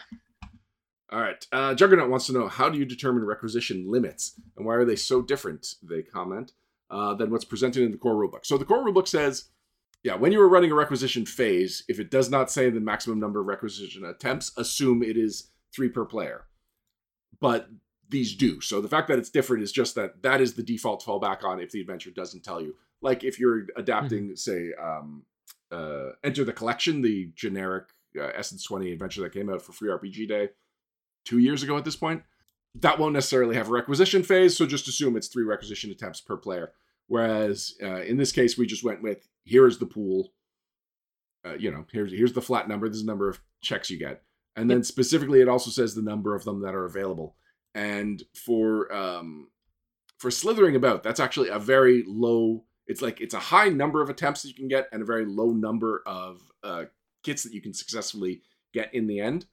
All right. Uh, Juggernaut wants to know how do you determine requisition limits and why are they so different? They comment uh, than what's presented in the core rulebook. So the core rulebook says, yeah, when you are running a requisition phase, if it does not say the maximum number of requisition attempts, assume it is three per player. But these do. So the fact that it's different is just that that is the default to fall back on if the adventure doesn't tell you. Like if you're adapting, mm-hmm. say, um, uh, Enter the Collection, the generic uh, Essence 20 adventure that came out for Free RPG Day two years ago at this point, that won't necessarily have a requisition phase. So just assume it's three requisition attempts per player. Whereas uh, in this case, we just went with here's the pool. Uh, you know, here's here's the flat number. This is the number of checks you get, and then specifically, it also says the number of them that are available. And for um, for slithering about, that's actually a very low. It's like it's a high number of attempts that you can get, and a very low number of uh, kits that you can successfully get in the end.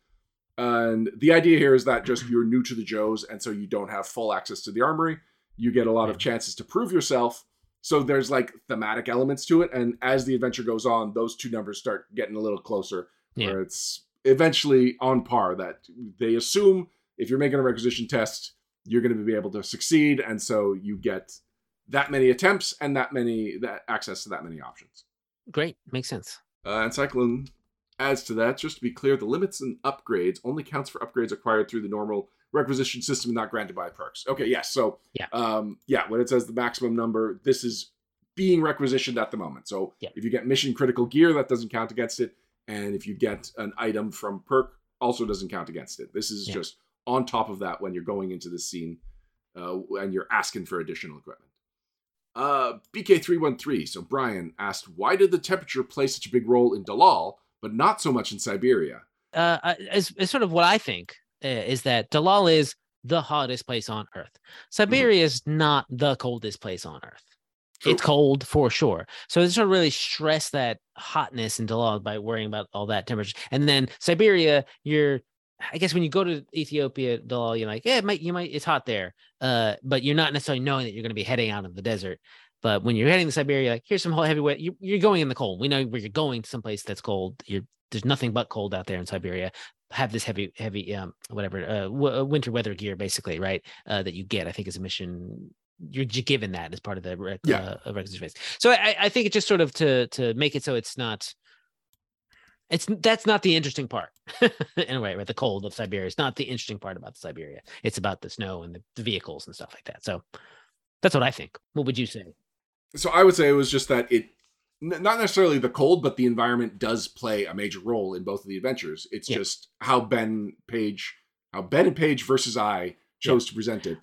And the idea here is that just you're new to the Joes, and so you don't have full access to the armory. You get a lot of chances to prove yourself. So there's like thematic elements to it, and as the adventure goes on, those two numbers start getting a little closer, yeah. where it's eventually on par. That they assume if you're making a requisition test, you're going to be able to succeed, and so you get that many attempts and that many that access to that many options. Great, makes sense. Uh, and Cyclone adds to that, just to be clear, the limits and upgrades only counts for upgrades acquired through the normal requisition system, not granted by perks. Okay, yes. So yeah, um, yeah, when it says the maximum number, this is being requisitioned at the moment. So yeah. if you get mission critical gear, that doesn't count against it, and if you get an item from perk, also doesn't count against it. This is yeah. just on top of that when you're going into the scene uh, and you're asking for additional equipment. Uh, BK313. So Brian asked, why did the temperature play such a big role in Dallol, but not so much in Siberia? Uh, it's, it's sort of what I think is that Dallol is the hottest place on Earth. Siberia mm-hmm. is not the coldest place on Earth. True. It's cold for sure. So it's sort of really stress that hotness in Dallol by worrying about all that temperature. And then Siberia, you're I guess when you go to Ethiopia, Dallol, you're like, yeah, it might, you might, it's hot there, uh, but you're not necessarily knowing that you're going to be heading out of the desert. But when you're heading to Siberia, like, here's some whole heavy wet. You, you're going in the cold. We know where you're going to someplace that's cold. You're there's nothing but cold out there in Siberia. Have this heavy, heavy, um, whatever, uh, w- uh, winter weather gear, basically, right? Uh, that you get. I think is a mission. You're given that as part of the rec- yeah. uh, requisition phase. So I, I think it's just sort of to to make it so it's not it's that's not the interesting part in a way right the cold of siberia is not the interesting part about siberia it's about the snow and the, the, vehicles and stuff like that so that's what i think what would you say so i would say it was just that it not necessarily the cold but the environment does play a major role in both of the adventures it's yeah. just how ben Paige how ben and Paige versus i chose yeah. to present it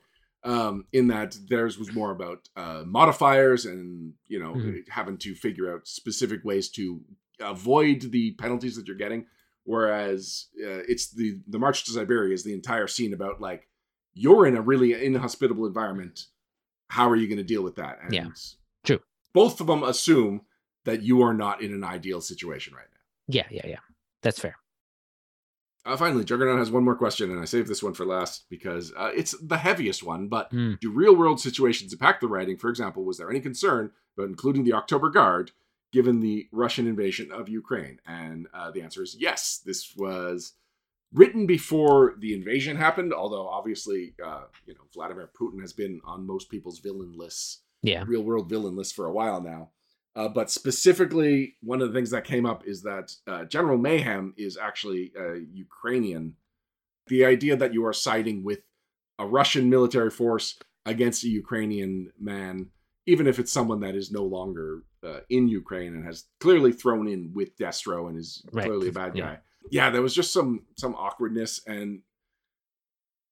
um, in that theirs was more about uh, modifiers and you know mm-hmm. having to figure out specific ways to avoid the penalties that you're getting. Whereas uh, it's the the March to Siberia is the entire scene about like you're in a really inhospitable environment. How are you going to deal with that? And yeah, true. Both of them assume that you are not in an ideal situation right now. Yeah, yeah, yeah. That's fair. Uh, finally, Juggernaut has one more question, and I saved this one for last because uh, it's the heaviest one. But mm. do real world situations impact the writing? For example, was there any concern about including the Oktober Guard given the Russian invasion of Ukraine? And uh, the answer is yes. This was written before the invasion happened, although obviously, uh, you know, Vladimir Putin has been on most people's villain lists, yeah, real world villain lists for a while now. Uh, but specifically, one of the things that came up is that uh, General Mayhem is actually Ukrainian. The idea that you are siding with a Russian military force against a Ukrainian man even if it's someone that is no longer uh, in Ukraine and has clearly thrown in with Destro and is right. clearly a bad guy. Yeah. yeah, there was just some some awkwardness and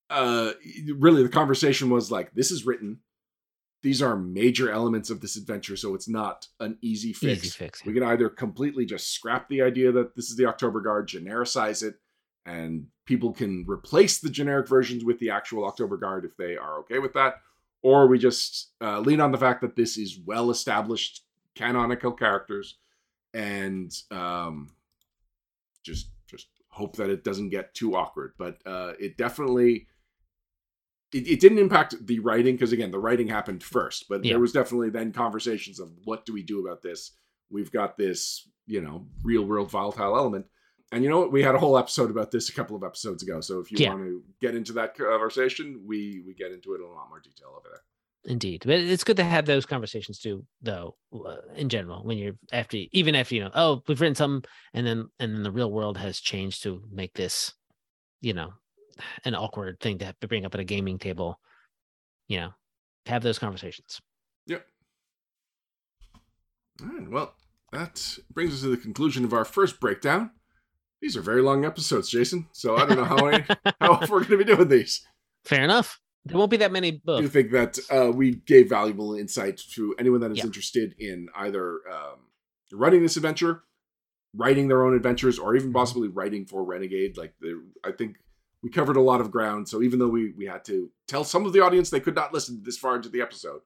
uh really the conversation was like this is written these are major elements of this adventure so it's not an easy fix, easy fix yeah. we can either completely just scrap the idea that this is the oktober guard genericize it and people can replace the generic versions with the actual oktober guard if they are okay with that or we just uh, lean on the fact that this is well established canonical characters and um, just just hope that it doesn't get too awkward but uh, it definitely it, it didn't impact the writing because again the writing happened first but yeah. there was definitely then conversations of what do we do about this we've got this you know real world volatile element and you know what? We had a whole episode about this a couple of episodes ago. So if you Yeah. want to get into that conversation, we we get into it in a lot more detail over there. Indeed, but it's good to have those conversations too, though. Uh, in general, when you're after, even after you know, oh, we've written something, and then and then the real world has changed to make this, you know, an awkward thing to have to bring up at a gaming table. You know, have those conversations. Yep. All right. Well, that brings us to the conclusion of our first breakdown. These are very long episodes, Jason. So I don't know how I, how we're going to be doing these. Fair enough. There won't be that many I do books. think that uh, we gave valuable insight to anyone that is Yeah. interested in either um, running this adventure, writing their own adventures, or Mm-hmm. even possibly writing for Renegade. Like, the, I think we covered a lot of ground. So even though we we had to tell some of the audience they could not listen this far into the episode,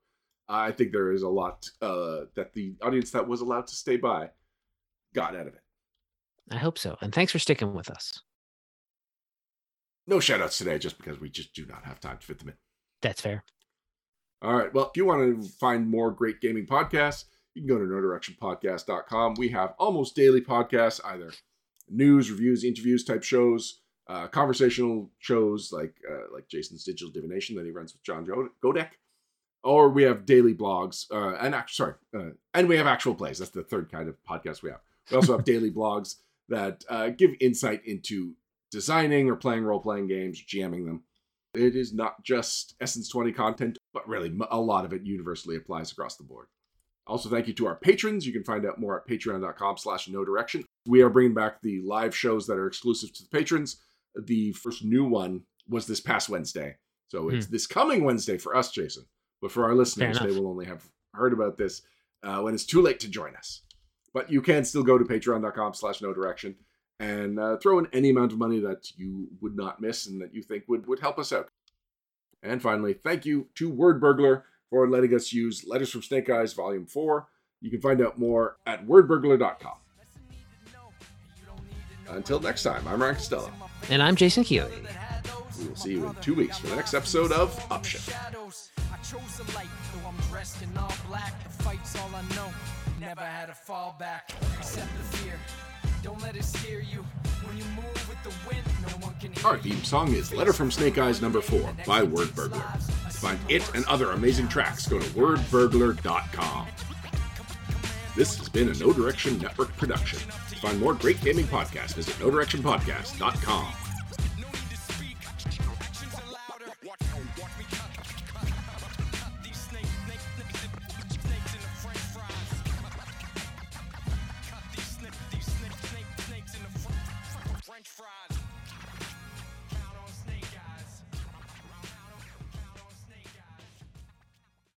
I think there is a lot uh, that the audience that was allowed to stay by got out of it. I hope so. And thanks for sticking with us. No shout outs today, just because we just do not have time to fit them in. That's fair. All right. Well, if you want to find more great gaming podcasts, you can go to nodirectionpodcast.com. We have almost daily podcasts, either news, reviews, interviews type shows, uh, conversational shows like uh, like Jason's Digital Divination that he runs with John Jo- Godek, or we have daily blogs uh, and act- sorry, uh, and we have actual plays. That's the third kind of podcast we have. We also have daily blogs that uh, give insight into designing or playing role playing games, jamming them. It is not just Essence 20 content, but really a lot of it universally applies across the board. Also, thank you to our patrons. You can find out more at patreon.com slash no direction. We are bringing back the live shows that are exclusive to the patrons. The first new one was this past Wednesday. So it's this coming Wednesday for us, Jason. But for our listeners, they will only have heard about this uh, when it's too late to join us. But you can still go to patreon.com slash no direction and uh, throw in any amount of money that you would not miss and that you think would, would help us out. And finally, thank you to Word Burglar for letting us use Letters from Snake Eyes Volume 4. You can find out more at wordburglar.com. Until next time, I'm Ryan Costello. And I'm Jason Keeley. We will see you in two weeks for the next episode of Upshift. shadows. I chose a light, though I'm dressed in all black. The fight's all I know. Never had a fall back, except the fear. Don't let it scare you. When you move with the wind, no one can hear Our theme song is Letter from Snake Eyes number 4 by Word Burglar. To find it and other amazing tracks, go to wordburglar.com. This has been a No Direction Network production. Find more great gaming podcasts, visit nodirectionpodcast.com.